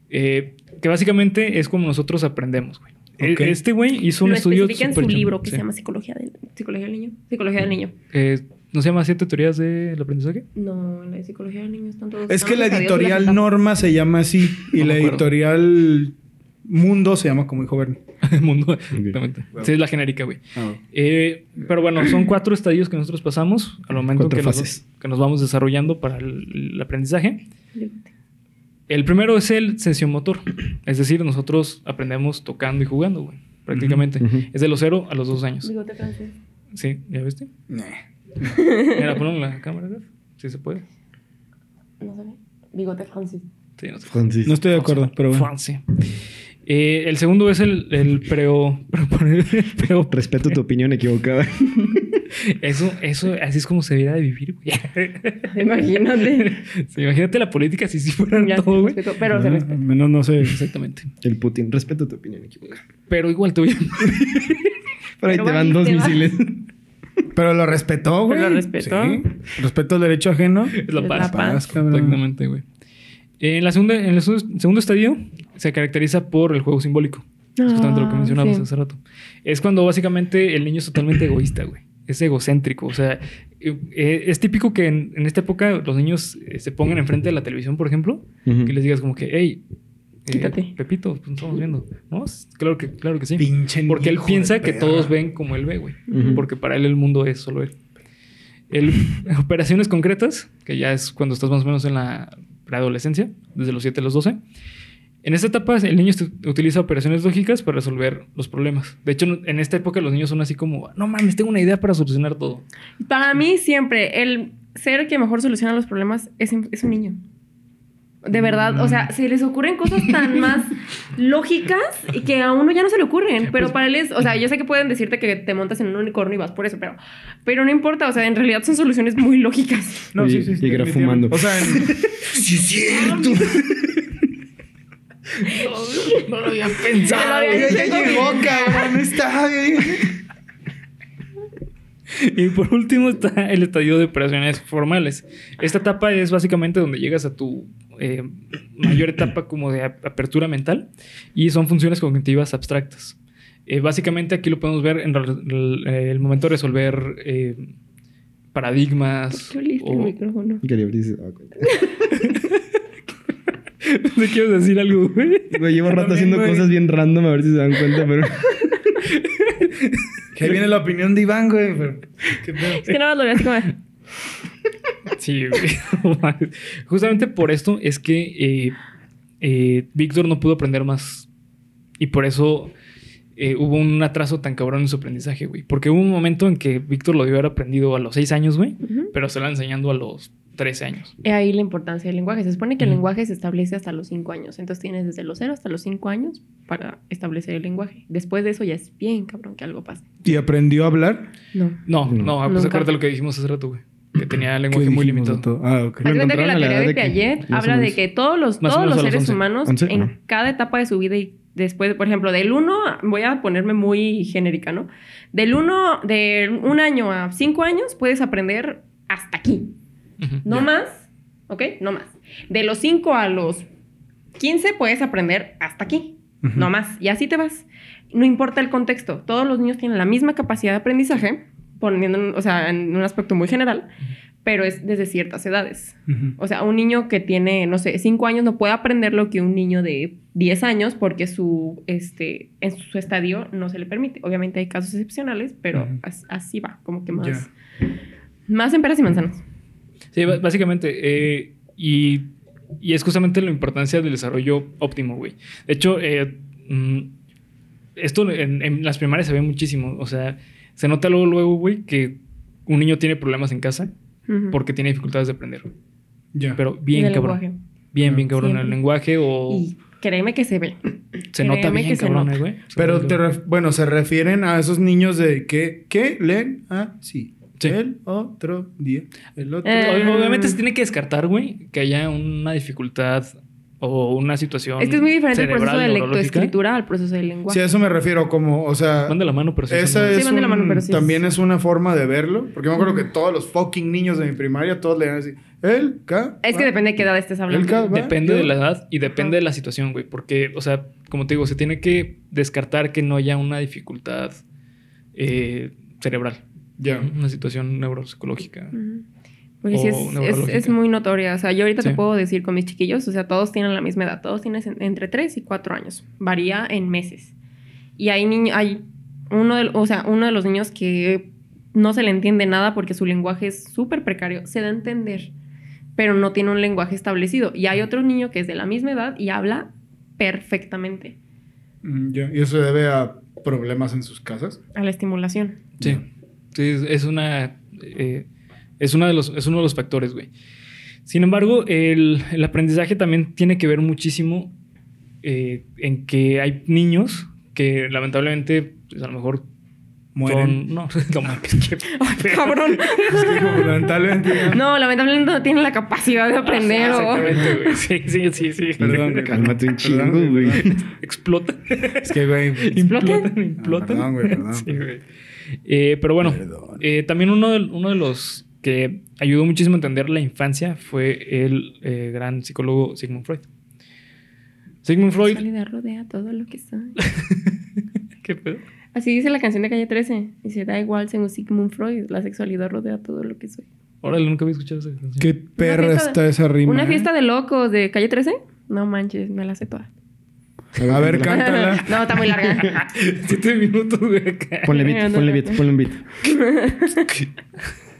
Eh, que básicamente es como nosotros aprendemos, güey. E- Ok. Este güey hizo un Lo estudio. especifica en su libro que sí. se llama Psicología del, Psicología del Niño. Psicología del Niño. Eh, ¿No se llama siete teorías del aprendizaje? No, la de Psicología del Niño están todos. Es que la editorial. Norma se llama así. Y No la editorial Mundo se llama como dijo Bernie. Mundo. Exactamente. Sí, es la genérica, güey. Ah, Eh, pero bueno, son cuatro estadios que nosotros pasamos al momento que nos, que nos vamos desarrollando para el, el aprendizaje. El primero es el sensiomotor. Es decir, nosotros aprendemos tocando y jugando, güey. Prácticamente. Es de los cero a los dos años. Bigote francés. Sí, ¿ya viste? Nah. Mira, ponlo en la cámara, Graf. Sí se puede. No sé. Bigote francés. Sí, no se. Francis. No estoy de acuerdo, pero bueno. Francia. Eh, el segundo es el, el preo, preo- Respeto tu opinión equivocada. Eso, eso, así es como se debería de vivir, güey. Imagínate. Sí, imagínate la política si sí fuera Ya, todo, güey. respeto, pero se Ah, respeta. al menos no sé. Exactamente. El Putin. Respeto tu opinión equivocada. Pero igual te voy a... Pero ahí Pero te van dos te va. misiles. Pero lo respetó, güey. Lo respetó. Sí. Respeto al derecho ajeno. Es la Es paz. la paz. cabrón. Exactamente, güey. En, la segunda, en el segundo estadio se caracteriza por el juego simbólico. Es justamente lo que Ah, mencionabas sí. hace rato. Es cuando básicamente el niño es totalmente egoísta, güey. Es egocéntrico. O sea, eh, eh, es típico que en, en esta época los niños eh, se pongan enfrente de la televisión, por ejemplo, Ujú. que les digas como que, hey, eh, Quítate. Pepito, pues estamos viendo. ¿No? Claro que, claro que sí. Pinche Porque él piensa que perra. todos ven como él ve, güey. Porque para él el mundo es solo él. El, operaciones concretas, que ya es cuando estás más o menos en la preadolescencia, desde los 7 a los 12. En esta etapa el niño utiliza operaciones lógicas para resolver los problemas. De hecho, en esta época los niños son así como, no mames, tengo una idea para solucionar todo. Para mí siempre el ser que mejor soluciona los problemas es, es un niño. De verdad, o sea, se les ocurren cosas tan más lógicas y que a uno ya no se le ocurren. Pero pues- para él es, o sea, yo sé que pueden decirte que te montas en un unicornio y vas por eso, pero, pero no importa, o sea, en realidad son soluciones muy lógicas. No, Y- sí, sí. sí, fumando. O sea, en- sí es cierto. No lo había pensado. Ya, ya llegó, cabrón. Está bien. Y por último está el estadio de operaciones formales. Esta etapa es básicamente donde llegas a tu eh, mayor etapa como de ap- apertura mental y son funciones cognitivas abstractas. Eh, básicamente aquí lo podemos ver en el, el momento de resolver eh, paradigmas. ¿Qué oliste el o- micrófono? Quería. ¿No quieres decir algo, güey? Güey, llevo rato También, haciendo güey. cosas bien random a ver si se dan cuenta, pero... Que ahí viene la opinión de Iván, güey. Es que nada más lo veo así como... Sí, güey. Justamente por esto es que eh, eh, Víctor no pudo aprender más. Y por eso eh, hubo un atraso tan cabrón en su aprendizaje, güey. Porque hubo un momento en que Víctor lo debió haber aprendido a los 6 años, güey. Pero se lo enseñando a los 13 años. Ahí la importancia del lenguaje. Se supone que el Ujú. lenguaje se establece hasta los 5 años. Entonces tienes desde los 0 hasta los 5 años para establecer el lenguaje. Después de eso ya es bien cabrón que algo pase. ¿Y aprendió a hablar? No. No, No. no, pues acuérdate lo que dijimos hace rato, güey. Que tenía ¿Qué lenguaje muy limitado. todo? Ah, ok. Lo que la teoría de Piaget habla de que todos los, todos los seres 11. humanos ¿11? en Ah. cada etapa de su vida y después, por ejemplo, del 1, voy a ponerme muy genérica, ¿no? Del 1, de un año a 5 años puedes aprender hasta aquí. No más, ¿ok? No más. De los 5 a los 15 puedes aprender hasta aquí. No más. Y así te vas. No importa el contexto. Todos los niños tienen la misma capacidad de aprendizaje, poniendo, en- o sea, en un aspecto muy general, pero es desde ciertas edades. O sea, un niño que tiene, no sé, 5 años no puede aprender lo que un niño de 10 años porque su, este, en su estadio no se le permite. Obviamente hay casos excepcionales, pero as- así va, como que más, más en peras y manzanas. Sí, básicamente. eh, y, y es justamente la importancia del desarrollo óptimo, güey. De hecho, eh, mm, esto en, en las primarias se ve muchísimo. O sea, se nota luego, luego, güey, que un niño tiene problemas en casa porque tiene dificultades de aprender. Ya. Pero bien cabrón. lenguaje. Bien, bien cabrón. Siempre. El lenguaje o Y créeme que se ve. se nota créeme bien que se cabrón, nota. eh, güey. Pero te ref- bueno, se refieren a esos niños de que, ¿qué? ¿Leen? Ah, sí. Sí. El otro día. El otro Eh, Ob- Obviamente se tiene que descartar, güey, que haya una dificultad o una situación. Es que es muy diferente el proceso cerebral, de lectoescritura al proceso del lenguaje. Sí, a eso me refiero, como, o sea, Van de la mano, pero sí. esa es Sí, van de la mano, pero sí también es una forma de verlo. Porque me acuerdo que todos los fucking niños de mi primaria, todos leían así, el, K, Es que va". depende de qué edad estés hablando. El va, Depende yo- de la edad y depende de la situación, güey. Porque, o sea, como te digo, se tiene que descartar que no haya una dificultad eh, cerebral. Ya. Una situación neuropsicológica. Ujú. Porque sí es, es, muy notoria. O sea, yo ahorita Sí. te puedo decir con mis chiquillos, o sea, todos tienen la misma edad. Todos tienen en- entre 3 y 4 años. Varía en meses. Y hay niños, hay uno de, o sea, uno de los niños que no se le entiende nada porque su lenguaje es súper precario. Se da a entender, pero no tiene un lenguaje establecido. Y hay otro niño que es de la misma edad y habla perfectamente Mm. ¿Y eso se debe a problemas en sus casas? a la estimulación. Sí. Sí, es, una. eh, es, una de los, es uno de los factores, güey. Sin embargo, el, el aprendizaje también tiene que ver muchísimo eh, en que hay niños que lamentablemente, pues, a lo mejor Mueren. son. No, no mames, qué pedo. Cabrón. Es que como lamentablemente No, lamentablemente no tienen la capacidad de aprender. o- Exactamente, güey. Sí, sí, sí, sí. Perdón, güey. Cálmate un chingo, güey. Explota. Es que, güey. Implotan, implotan. perdón, güey, perdón. Sí, güey. Eh, pero bueno, eh, también uno de, uno de los que ayudó muchísimo a entender la infancia fue el eh, gran psicólogo Sigmund Freud. Sigmund Freud. Sexualidad rodea todo lo que soy. ¿Qué pedo? Así dice la canción de Calle 13. Dice, da igual según Sigmund Freud, la sexualidad rodea todo lo que soy. Órale, nunca había escuchado esa canción. Qué perra de- está esa rima. ¿Una fiesta de locos de Calle 13? No manches, me la sé toda. A ver, cántala. no, está muy larga. Siete minutos, güey. acá. Ponle beat, ponle beat, ponle un beat.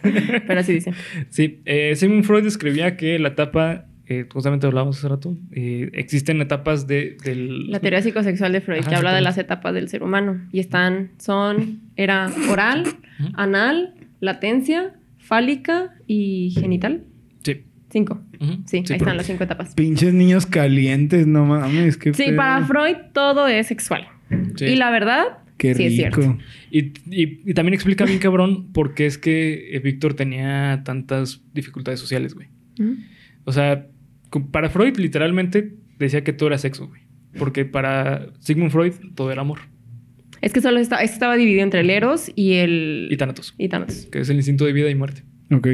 Pero así dice. Sí, eh, Sigmund Freud escribía que la etapa, eh, justamente hablábamos hace rato, eh, existen etapas de, del... La teoría psicosexual de Freud, Ajá, que habla de las etapas del ser humano. Y están, son, era oral, anal, latencia, fálica y genital. Sí. Cinco. Sí, ahí están las cinco etapas. Pinches niños calientes, no mames. Qué Sí, pedo. para Freud todo es sexual. Sí. Y la verdad, Qué sí es cierto. rico. Y, y- y también explica bien cabrón por qué es que eh, Víctor tenía tantas dificultades sociales, güey. O sea, para Freud literalmente decía que todo era sexo, güey. Porque para Sigmund Freud todo era amor. Es que solo está- estaba dividido entre el Eros y el... Y Thanatos, y Thanatos. que es el instinto de vida y muerte. Ok.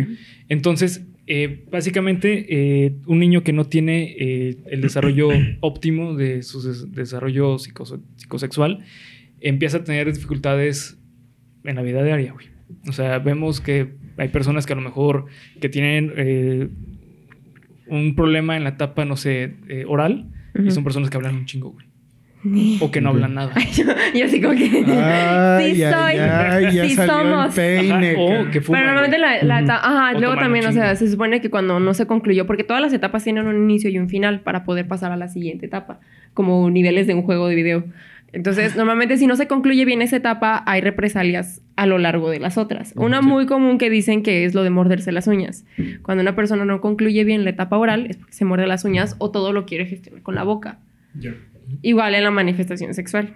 Entonces, eh, básicamente, eh, un niño que no tiene eh, el desarrollo óptimo de su des- desarrollo psicosexual empieza a tener dificultades en la vida diaria, güey. O sea, vemos que hay personas que a lo mejor que tienen un problema en la etapa, no sé, oral, y son personas que hablan un chingo, güey. O que no hablan nada. Ay, yo, yo así como que... Ay, sí ay, soy, ay, ya sí salió somos. peine. Ajá, o cara. que fuman, Pero normalmente la, la eta- ajá, O luego también, o sea, se supone que cuando no se concluyó, porque todas las etapas tienen un inicio y un final para poder pasar a la siguiente etapa, como niveles de un juego de video. Entonces, normalmente si no se concluye bien esa etapa, hay represalias a lo largo de las otras. Una Sí. muy común que dicen que es lo de morderse las uñas. Cuando una persona no concluye bien la etapa oral, es porque se muerde las uñas o todo lo quiere gestionar con la boca. Ya. Igual en la manifestación sexual.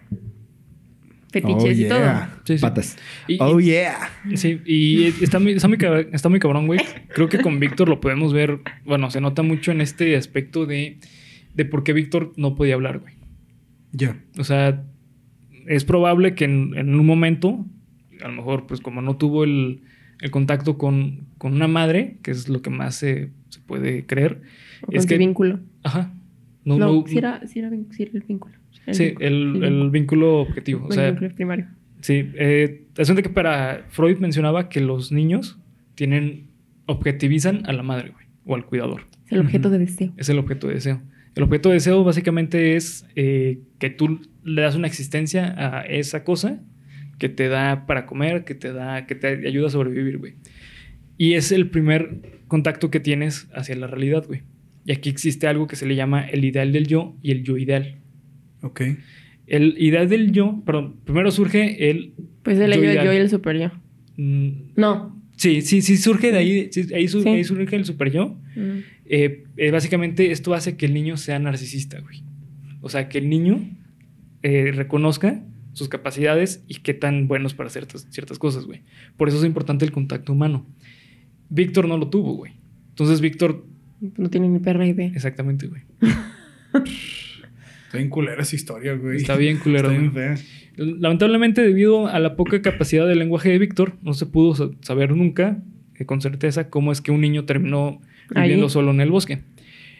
Fetiches Oh, y todo. Sí, sí. Patas. Y- y- Oh, yeah. Sí, y está muy, está muy, está muy cabrón, güey. Creo que con Víctor lo podemos ver, bueno, se nota mucho en este aspecto de, de por qué Víctor no podía hablar, güey. Ya. O sea, es probable que en, en un momento, a lo mejor, pues como no tuvo el, el contacto con, con una madre, que es lo que más se, se puede creer, O con es que... vínculo. Ajá. No, No, no, sí, era, sí, era, sí era el vínculo. El sí, vínculo, el, el vínculo objetivo. O el vínculo primario. Sí, eh, asunto que para Freud mencionaba que los niños tienen, objetivizan a la madre, güey, o al cuidador. Es el objeto de deseo. Es el objeto de deseo. El objeto de deseo básicamente es eh, que tú le das una existencia a esa cosa que te da para comer, que te da, que te ayuda a sobrevivir, güey. Y es el primer contacto que tienes hacia la realidad, güey. Y aquí existe algo que se le llama el ideal del yo y el yo ideal. Ok. El ideal del yo, perdón, primero surge el... Pues el Yo yo, ideal. yo y el super yo. mm, No. Sí, sí, sí surge de ahí, sí, ahí, su- Sí. ahí surge el super yo. Mm. Eh, eh, básicamente esto hace que el niño sea narcisista, güey. O sea, que el niño eh, reconozca sus capacidades y qué tan buenos para ciertas, ciertas cosas, güey. Por eso es importante el contacto humano. Víctor no lo tuvo, güey. Entonces Víctor, No tiene ni perra idea. exactamente, güey. Está bien culera esa historia, güey. Está bien culero, Está bien. Lamentablemente, debido a la poca capacidad del lenguaje de Víctor, no se pudo sa- saber nunca eh, con certeza cómo es que un niño terminó viviendo Ahí. solo en el bosque.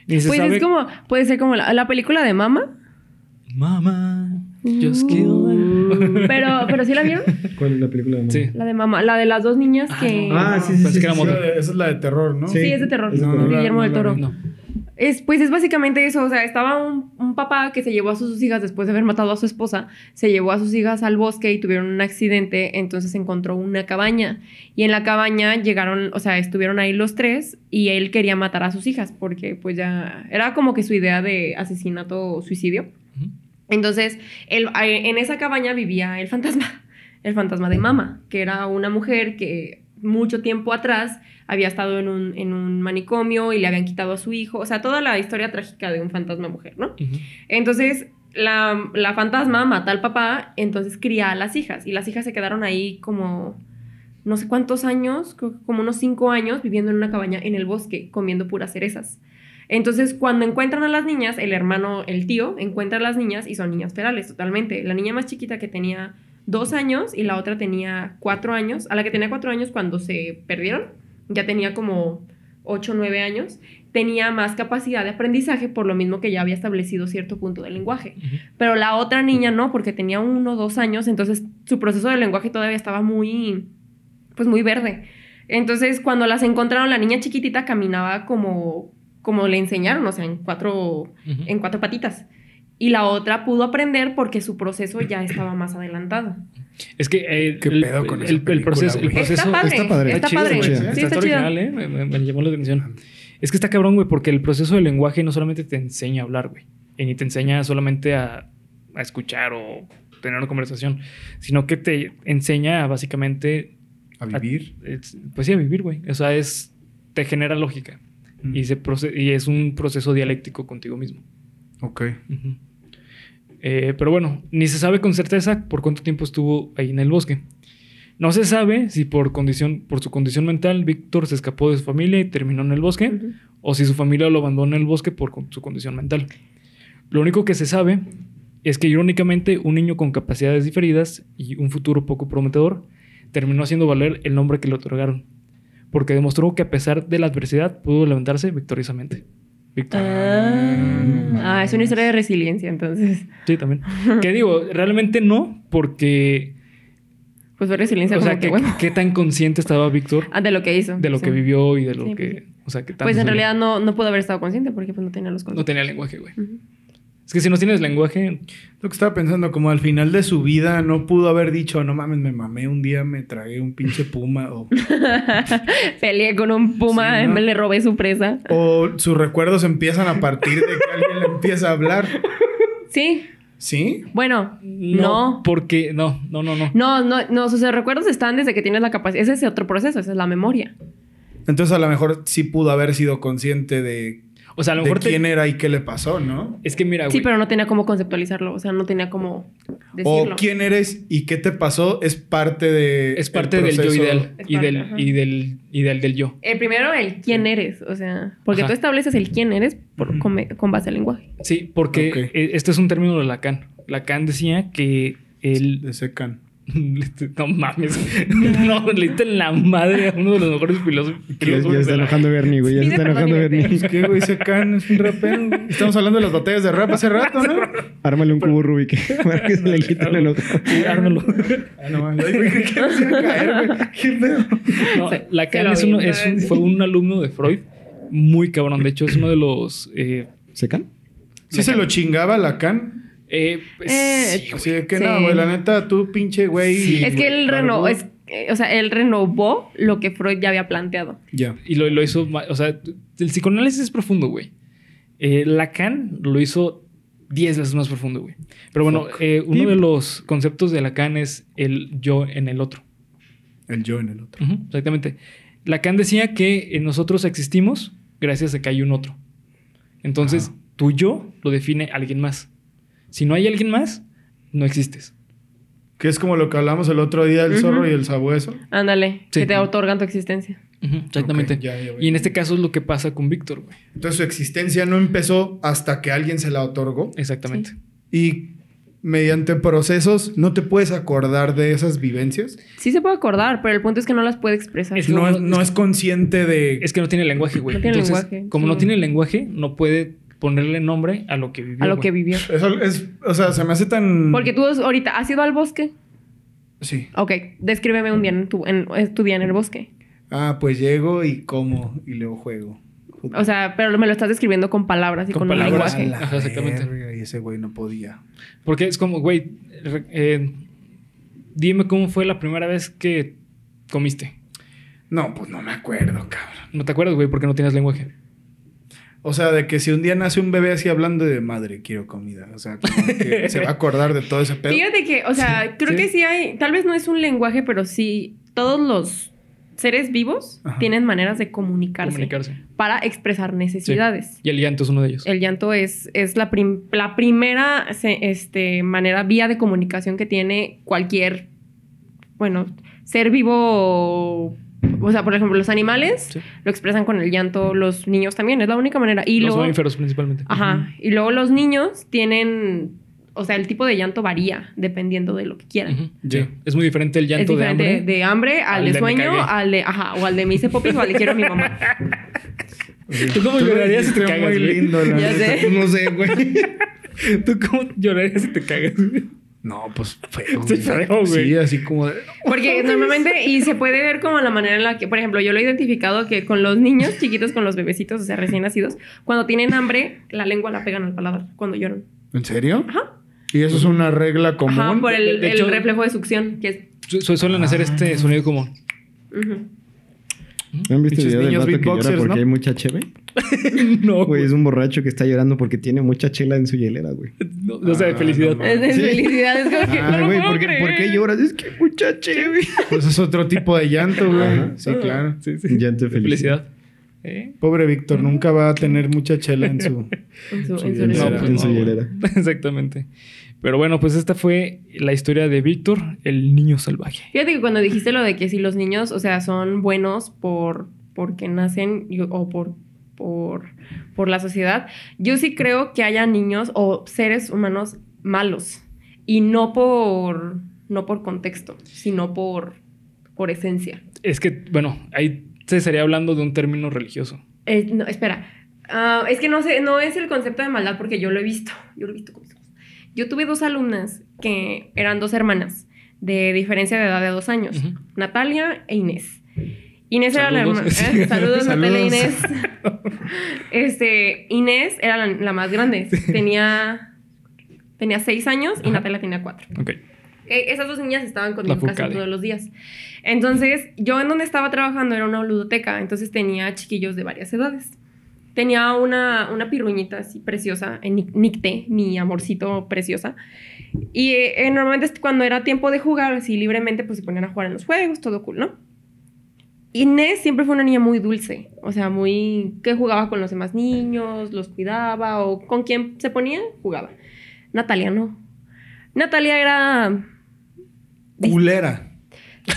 Ni se Pues sabe- es como, puede ser como la, la película de Mama. Mama, just kill her. Pero, pero sí la vieron. ¿Cuál es la película? de Sí. La de Mama, la de las dos niñas Ah, que. no. Ah, sí, sí, Pensé sí. que era sí, sí. Esa es la de terror, ¿no? Sí, es de terror. es de terror. Guillermo del Toro. No. Es, pues es básicamente eso, o sea, estaba un, un papá que se llevó a sus hijas después de haber matado a su esposa, se llevó a sus hijas al bosque y tuvieron un accidente, entonces encontró una cabaña y en la cabaña llegaron, o sea, estuvieron ahí los tres y él quería matar a sus hijas porque pues ya era como que su idea de asesinato o suicidio. Entonces, él- en esa cabaña vivía el fantasma, el fantasma de Mama, que era una mujer que mucho tiempo atrás había estado en un, en un manicomio y le habían quitado a su hijo. O sea, toda la historia trágica de un fantasma mujer, ¿no? Entonces, la, la fantasma mata al papá, entonces cría a las hijas. Y las hijas se quedaron ahí como no sé cuántos años, como unos cinco años, viviendo en una cabaña en el bosque, comiendo puras cerezas. Entonces, cuando encuentran a las niñas, el hermano, el tío, encuentra a las niñas y son niñas ferales totalmente. La niña más chiquita que tenía dos años y la otra tenía cuatro años. A la que tenía cuatro años cuando se perdieron, ya tenía como ocho o nueve años. Tenía más capacidad de aprendizaje por lo mismo que ya había establecido cierto punto del lenguaje. Pero la otra niña no, porque tenía uno o dos años, entonces su proceso de lenguaje todavía estaba muy, pues muy verde. Entonces, cuando las encontraron, la niña chiquitita caminaba como, como le enseñaron, o sea, en cuatro, en cuatro patitas. Y la otra pudo aprender porque su proceso ya estaba más adelantado. Es que eh, ¿Qué el, pedo con el- esa el película, proceso, el proceso Está padre. está padre. Está chido, padre. güey. Sí, Está, está original, ¿eh? Me, me- me llamó la atención. Es que está cabrón, güey, porque el proceso del lenguaje no solamente te enseña a hablar, güey. Y ni te enseña solamente a, a escuchar o tener una conversación, sino que te enseña a, básicamente, A vivir. es- pues sí, a vivir, güey. O sea, es, te genera lógica. Mm. Y, se proce- y es un proceso dialéctico contigo mismo. Ok. Eh, pero bueno, ni se sabe con certeza por cuánto tiempo estuvo ahí en el bosque. No se sabe si por, condición, por su condición mental Víctor se escapó de su familia y terminó en el bosque, o si su familia lo abandonó en el bosque por con- su condición mental. Lo único que se sabe es que irónicamente un niño con capacidades diferidas y un futuro poco prometedor terminó haciendo valer el nombre que le otorgaron, porque demostró que a pesar de la adversidad pudo levantarse victoriosamente. Víctor. Ah, ah, es una historia de resiliencia, entonces. Sí, también. que digo, realmente no, porque. Pues fue resiliencia O sea, que, que, bueno. qué tan consciente estaba Víctor Ah, de lo que hizo. de lo sí. que vivió y de lo Sí, que. pues. O sea, que Pues en realidad no, no pudo haber estado consciente porque pues no tenía los No conceptos. tenía lenguaje, güey. Es que si no tienes lenguaje. Lo que estaba pensando, como al final de su vida no pudo haber dicho, no mames, me mamé un día, me tragué un pinche puma. O, Peleé con un puma, Sí, ¿no? me le robé su presa. o sus recuerdos empiezan a partir de que alguien le empieza a hablar. Sí, ¿Sí? bueno, No. no. Porque. No, no, no, no. No, no, no, sus recuerdos están desde que tienes la capacidad. Ese es otro proceso, esa es la memoria. Entonces a lo mejor sí pudo haber sido consciente de, O sea, a lo de mejor. te- quién era y qué le pasó, ¿no? Es que mira, güey. Sí, pero no tenía cómo conceptualizarlo, o sea, no tenía cómo decirlo. O quién eres y qué te pasó es parte de... Es parte del yo proceso. ideal. Es Y parte, del, y del. Y del del yo. El primero, el quién eres, o sea, porque Ajá. tú estableces el quién eres por- con, con base al lenguaje. Sí, porque eh, este es un término de Lacan. Lacan decía que el. De secan. No mames. No, le diste en la madre a uno de los mejores filósofos. Ya, está enojando Bernie, güey. Ya se está enojando. Bernie. Pues qué, güey, secan es un rapero. güey. Estamos hablando de las batallas de rap hace rato, ¿no? Ármale un cubo Rubik para que se le quite el enojo. Sí, ármalo. Ah, no, mames. Ay, güey, ¿qué me iba a caer, güey? ¿Qué pedo? No, Se- Lacan se lo es uno- es un- ¿sabes? fue un alumno de Freud muy cabrón. De hecho, es uno de los. eh, ¿Secan? ¿Sí se lo chingaba Lacan? Eh, pues, Eh, sí, Así de que Sí. no, güey, la neta, tú pinche güey. Sí, es que él renovó, es, eh, o sea, él renovó lo que Freud ya había planteado. Ya. Y lo, lo hizo. O sea, el psicoanálisis es profundo, güey. Eh, Lacan lo hizo 10 veces más profundo, güey. Pero bueno, eh, uno Deep. de los conceptos de Lacan es el yo en el otro. El yo en el otro. Exactamente. Lacan decía que nosotros existimos gracias a que hay un otro. Entonces, Ajá. tu yo lo define alguien más. Si no hay alguien más, no existes. Que es como lo que hablamos el otro día del zorro y el sabueso. Ándale, Sí. que te otorgan tu existencia. Exactamente. Ya, ya y en este caso es lo que pasa con Víctor, güey. Entonces su existencia no empezó hasta que alguien se la otorgó. Exactamente. Y mediante procesos no te puedes acordar de esas vivencias. Sí se puede acordar, pero el punto es que no las puede expresar. Es que No, no- es, no es consciente de... Es que no tiene lenguaje, güey. No tiene Entonces, lenguaje, como sí. no tiene lenguaje, no puede ponerle nombre a lo que vivió. a lo güey. que vivió. Eso es... O sea, se me hace tan... Porque tú ahorita has ido al bosque. Sí. Ok, descríbeme un día en tu, en, en tu día en el bosque. Ah, pues llego y como y luego juego. O sea, pero me lo estás describiendo con palabras y Con con, palabras, un lenguaje. la Ajá, exactamente. verga, Y ese güey no podía. Porque es como, güey, eh, dime cómo fue la primera vez que comiste. No, pues no me acuerdo, cabrón. No te acuerdas, güey, porque no tienes lenguaje. O sea, de que si un día nace un bebé así hablando de madre, quiero comida. O sea, como que se va a acordar de todo ese pedo. Fíjate que, o sea, creo sí. que sí hay, tal vez no es un lenguaje, pero sí todos los seres vivos Ajá. tienen maneras de comunicarse, Comunicarse. para expresar necesidades. Y el llanto es uno de ellos. El llanto es, es la, prim- la primera se- este, manera, vía de comunicación que tiene cualquier, bueno, ser vivo. O sea, por ejemplo, los animales Sí. lo expresan con el llanto, los niños también, es la única manera. Y los luego, mamíferos principalmente. ajá, y luego los niños tienen, o sea, el tipo de llanto varía dependiendo de lo que quieran. Sí. Es muy diferente el Es llanto de hambre. de hambre al, al de de sueño, al de, ajá, o al de me hice popis o al de quiero a mi mamá. ¿Tú cómo Tú llorarías si te cagas, muy lindo, la Ya sé. No sé, güey. ¿Tú cómo llorarías si te cagas? güey? No, pues feo. Sí, feo, güey. Sí, así como de... Porque normalmente, y se puede ver como la manera en la que, por ejemplo, yo lo he identificado que con los niños chiquitos, con los bebecitos, o sea, recién nacidos, cuando tienen hambre, la lengua la pegan al paladar cuando lloran. ¿En serio? Ajá. Y eso es una regla común. Ajá, por el, De- de el hecho- reflejo de succión, que es... Su- su- suelen hacer este sonido como. ujú. ¿No han visto el video del niños vato que llora porque ¿no? hay mucha cheve? no, Güey, es un borracho que está llorando porque tiene mucha chela en su hielera, güey. no, no sé, de Ah, felicidad. no Es de Sí. felicidad, es como que Ah, no lo güey, puedo ¿por qué, creer. por qué lloras? Es que mucha cheve. Pues es otro tipo de llanto, güey. Ajá. Sí, claro. Sí, sí. Llanto de felicidad. ¿Eh? Pobre Víctor, nunca va a tener mucha chela en su. En su, en su hielera. No, herencia. en su hielera. Exactamente. Pero bueno, pues esta fue la historia de Víctor, el niño salvaje. Fíjate que cuando dijiste lo de que si los niños, o sea, son buenos por porque nacen o por, por, por la sociedad, yo sí creo que haya niños o seres humanos malos. Y no por, no por contexto, sino por, por esencia. Es que, bueno, ahí se estaría hablando de un término religioso. Eh, no, espera. Ah, es que no sé, no es el concepto de maldad porque yo lo he visto. Yo lo he visto ojos. Yo tuve dos alumnas que eran dos hermanas de diferencia de edad de dos años. Natalia e Inés. Inés era la hermana. ¿eh? Saludos, Natalia e. Inés. Este, Inés era la, la más grande. Tenía, tenía seis años y. Natalia tenía cuatro. Ok. Ok, esas dos niñas estaban conmigo casi todos los días. Entonces, yo en donde estaba trabajando era una ludoteca, entonces tenía chiquillos de varias edades. Tenía una, una pirruñita así preciosa, en Nic- Nicte, mi amorcito preciosa. Y eh, normalmente cuando era tiempo de jugar así libremente, pues se ponían a jugar en los juegos, todo cool, ¿no? Inés siempre fue una niña muy dulce, o sea, muy que jugaba con los demás niños, los cuidaba o con quien se ponía, jugaba. Natalia no. Natalia era Culera.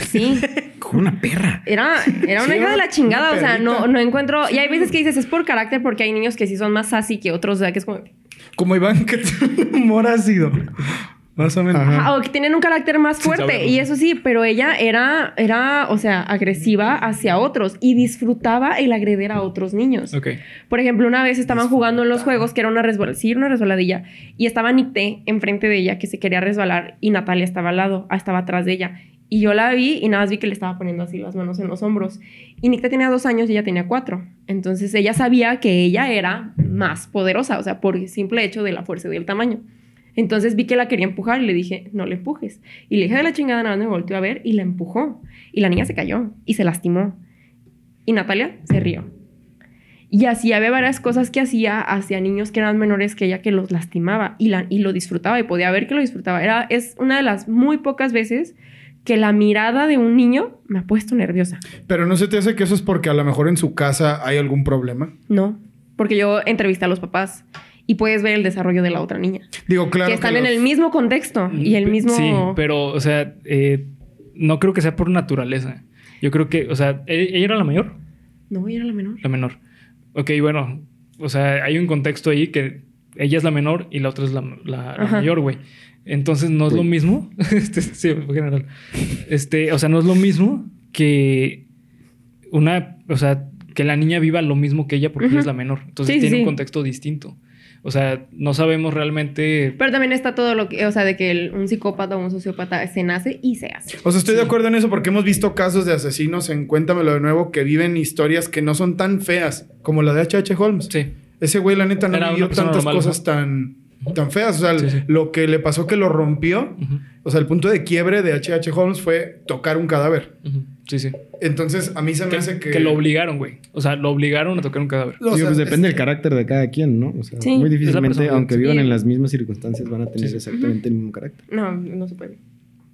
Sí, Como una perra. era, era una Sí, hija de la chingada, o sea, no, no encuentro... Y hay veces que dices, es por carácter porque hay niños que sí son más sassy que otros, o sea, que es como... Como Iván, que humor ácido. Más o menos. Ajá. O que tienen un carácter más fuerte. y eso sí, pero ella era, era, o sea, agresiva hacia otros y disfrutaba el agreder a otros niños. Ok. Por ejemplo, una vez estaban jugando en los juegos que era una resbaladilla, sí, una resbaladilla, y estaba Nicté enfrente de ella que se quería resbalar y Natalia estaba al lado, estaba atrás de ella. Y yo la vi y nada más vi que le estaba poniendo así las manos en los hombros. Y Nicté tenía dos años y ella tenía cuatro. Entonces ella sabía que ella era más poderosa, o sea, por el simple hecho de la fuerza y del tamaño. Entonces vi que la quería empujar y le dije, no le empujes. Y le dije de la chingada, nada más me volteó a ver y la empujó. Y la niña se cayó y se lastimó. Y Natalia se rió. Y así había varias cosas que hacía hacia niños que eran menores que ella que los lastimaba y, la, y lo disfrutaba y podía ver que lo disfrutaba. Era, es una de las muy pocas veces que la mirada de un niño me ha puesto nerviosa. Pero no se te hace que eso es porque a lo mejor en su casa hay algún problema. No, porque yo entrevisté a los papás y puedes ver el desarrollo de la otra niña. Digo, claro. que están los- en el mismo contexto y el mismo... Sí, pero, o sea, eh, no creo que sea por naturaleza. Yo creo que, o sea, ¿e- ¿ella era la mayor? No, ella era la menor. La menor. Ok, bueno, o sea, hay un contexto ahí que ella es la menor y la otra es la, la- la Ajá. mayor, güey. Entonces no es lo mismo. este, sí, en general. Este, o sea, no es lo mismo que una, o sea, que la niña viva lo mismo que ella porque ella es la menor. Entonces Sí, tiene sí. un contexto distinto. O sea, no sabemos realmente. Pero también está todo lo que, o sea, de que el- un psicópata o un sociópata se nace y se hace. O sea, estoy de acuerdo en eso porque hemos visto casos de asesinos en Cuéntamelo de nuevo que viven historias que no son tan feas como la de H.H. Holmes. Sí. Ese güey, la neta, no vivió tantas normal, cosas tan, tan feas. O sea, Sí, sí. lo que le pasó que lo rompió, o sea, el punto de quiebre de H.H. Holmes fue tocar un cadáver. Sí, sí. Entonces, a mí se me Que, hace que... que lo obligaron, güey. O sea, lo obligaron a tocar un cadáver. O Digo, sea, pues depende del carácter de cada quien, ¿no? O sea, Sí. muy difícilmente, persona, aunque vivan en las mismas circunstancias, van a tener Sí, sí. exactamente el mismo carácter. No, no se puede.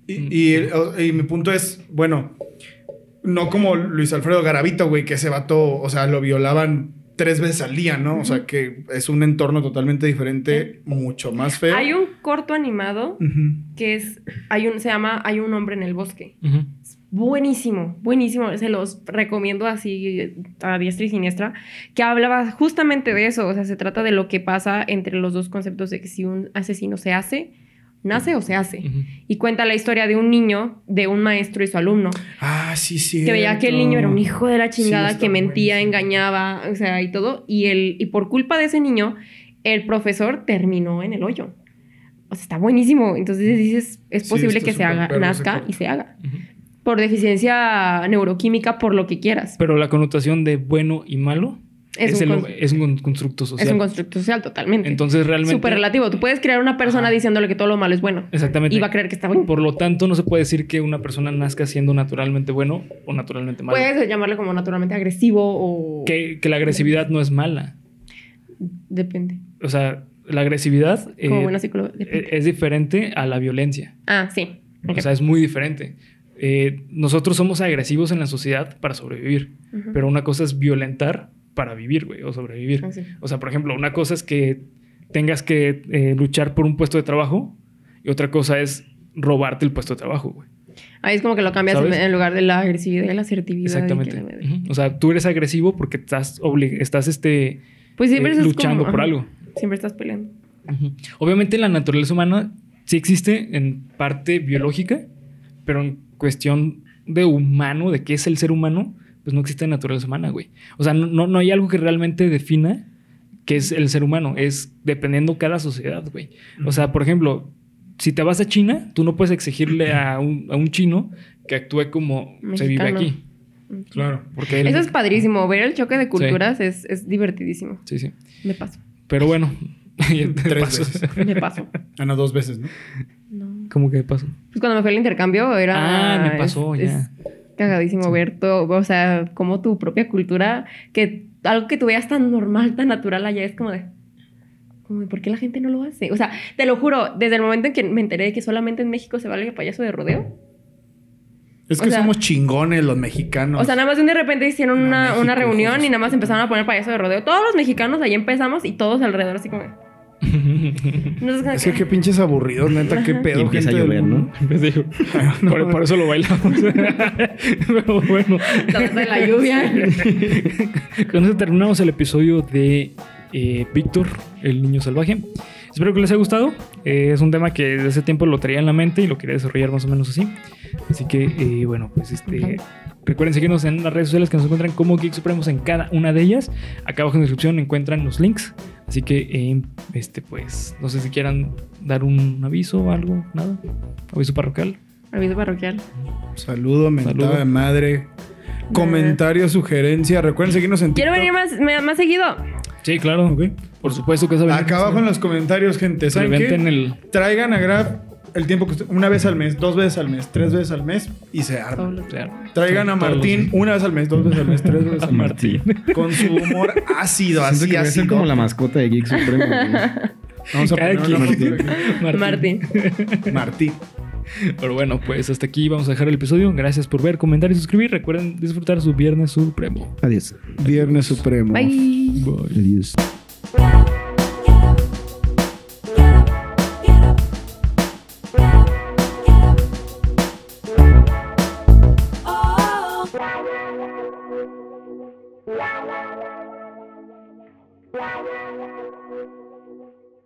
Y, y mi punto es, bueno, no como Luis Alfredo Garavito, güey, que ese vato, o sea, lo violaban tres veces al día, ¿no? O sea, que es un entorno totalmente diferente, mucho más feo. Hay un corto animado que es, hay un, se llama Hay un hombre en el bosque. Buenísimo, buenísimo. Se los recomiendo así a diestra y siniestra. Que hablaba justamente de eso. O sea, se trata de lo que pasa entre los dos conceptos de que si un asesino se hace, nace o se hace. Y cuenta la historia de un niño, de un maestro y su alumno. Ah, sí, sí. Que veía que el niño era un hijo de la chingada, Sí, que mentía, buenísimo. engañaba, o sea, y todo. Y, el, y por culpa de ese niño, el profesor terminó en el hoyo. O sea, está buenísimo. Entonces dices, es posible que se haga, nazca y se haga. Por deficiencia neuroquímica, por lo que quieras. Pero la connotación de bueno y malo Es es, un el- con- es un constructo social. Es un constructo social totalmente. Entonces realmente... Súper relativo. Tú puedes crear una persona Ajá. diciéndole que todo lo malo es bueno. Exactamente. Y va a creer que está bueno. Por lo tanto, no se puede decir que una persona nazca siendo naturalmente bueno o naturalmente malo. Puedes llamarle como naturalmente agresivo o... Que, que la agresividad no es mala. Depende. O sea, la agresividad Como eh, buena psicóloga. e- es diferente a la violencia. Ah, sí. O sea, es muy diferente. Eh, nosotros somos agresivos en la sociedad para sobrevivir, pero una cosa es violentar para vivir, güey, o sobrevivir. Ah, sí. O sea, por ejemplo, una cosa es que tengas que eh, luchar por un puesto de trabajo y otra cosa es robarte el puesto de trabajo, güey. Ahí es como que lo cambias en, ¿Sabes? en lugar de la agresividad y la asertividad. Exactamente. O sea, tú eres agresivo porque estás, estás este, Pues siempre eh, luchando como- por ajá. algo. Siempre estás peleando. Obviamente la naturaleza humana sí existe en parte biológica, pero en cuestión de humano, de qué es el ser humano, pues no existe naturaleza humana, güey. O sea, no, no, no hay algo que realmente defina qué es el ser humano. Es dependiendo cada sociedad, güey. O sea, por ejemplo, si te vas a China, tú no puedes exigirle a un, a un chino que actúe como se vive aquí. Claro. Porque él- Eso es padrísimo. Ver el choque de culturas es, es divertidísimo. Sí, sí. Me paso. Pero bueno. Tres Paso. veces. Me paso. Ah, no, dos veces, ¿no? No. ¿Cómo que pasó? Pues cuando me fue al intercambio era... Ah, me pasó, es- ya. es cagadísimo ver todo, o sea, como tu propia cultura, que algo que tú veas tan normal, tan natural allá, es como de... Como de, ¿por qué la gente no lo hace? O sea, te lo juro, desde el momento en que me enteré de que solamente en México se vale el payaso de rodeo. Es O que sea- somos chingones los mexicanos. O sea, nada más de repente hicieron No, una, México, una reunión y nada más empezaron a poner payaso de rodeo. Todos los mexicanos ahí empezamos y todos alrededor así como... es que qué pinches aburridos, neta, qué pedo. Y empieza a gente llover. ¿no? Por, por eso lo bailamos. Pero bueno. De la lluvia. Con eso terminamos el episodio de eh, Víctor, el niño salvaje. Espero que les haya gustado. Eh, es un tema que desde hace tiempo lo traía en la mente y lo quería desarrollar más o menos así. Así que, eh, bueno, pues este. Recuerden seguirnos en las redes sociales que nos encuentran como Geek Supremos en cada una de ellas. Acá abajo en la descripción encuentran los links. Así que, eh, este, pues, no sé si quieran dar un aviso o algo, nada. Aviso parroquial. Aviso parroquial. Saludo, mentada Saludo. de madre. Comentario, sugerencia. Recuerden seguirnos en Quiero TikTok. venir más, me- más seguido. Sí, claro. Ok. Por supuesto que saben. Acá abajo en los comentarios, gente. ¿Saben qué? en el. Traigan a Grab el tiempo que usted- una vez al mes, dos veces al mes, tres veces al mes y se arma. Traigan a Martín una vez al mes, dos veces al mes, tres veces al mes. Martín. Con su humor ácido, Siento así, que como la mascota de Geek Supremo. Vamos a Cada poner una quien. foto de Martín. Martín. Martín. Pero bueno, pues hasta aquí vamos a dejar el episodio. Gracias por ver, comentar y suscribir. Recuerden disfrutar su Viernes Supremo. Adiós. Viernes Supremo. Bye. Adiós.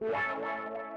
Wow.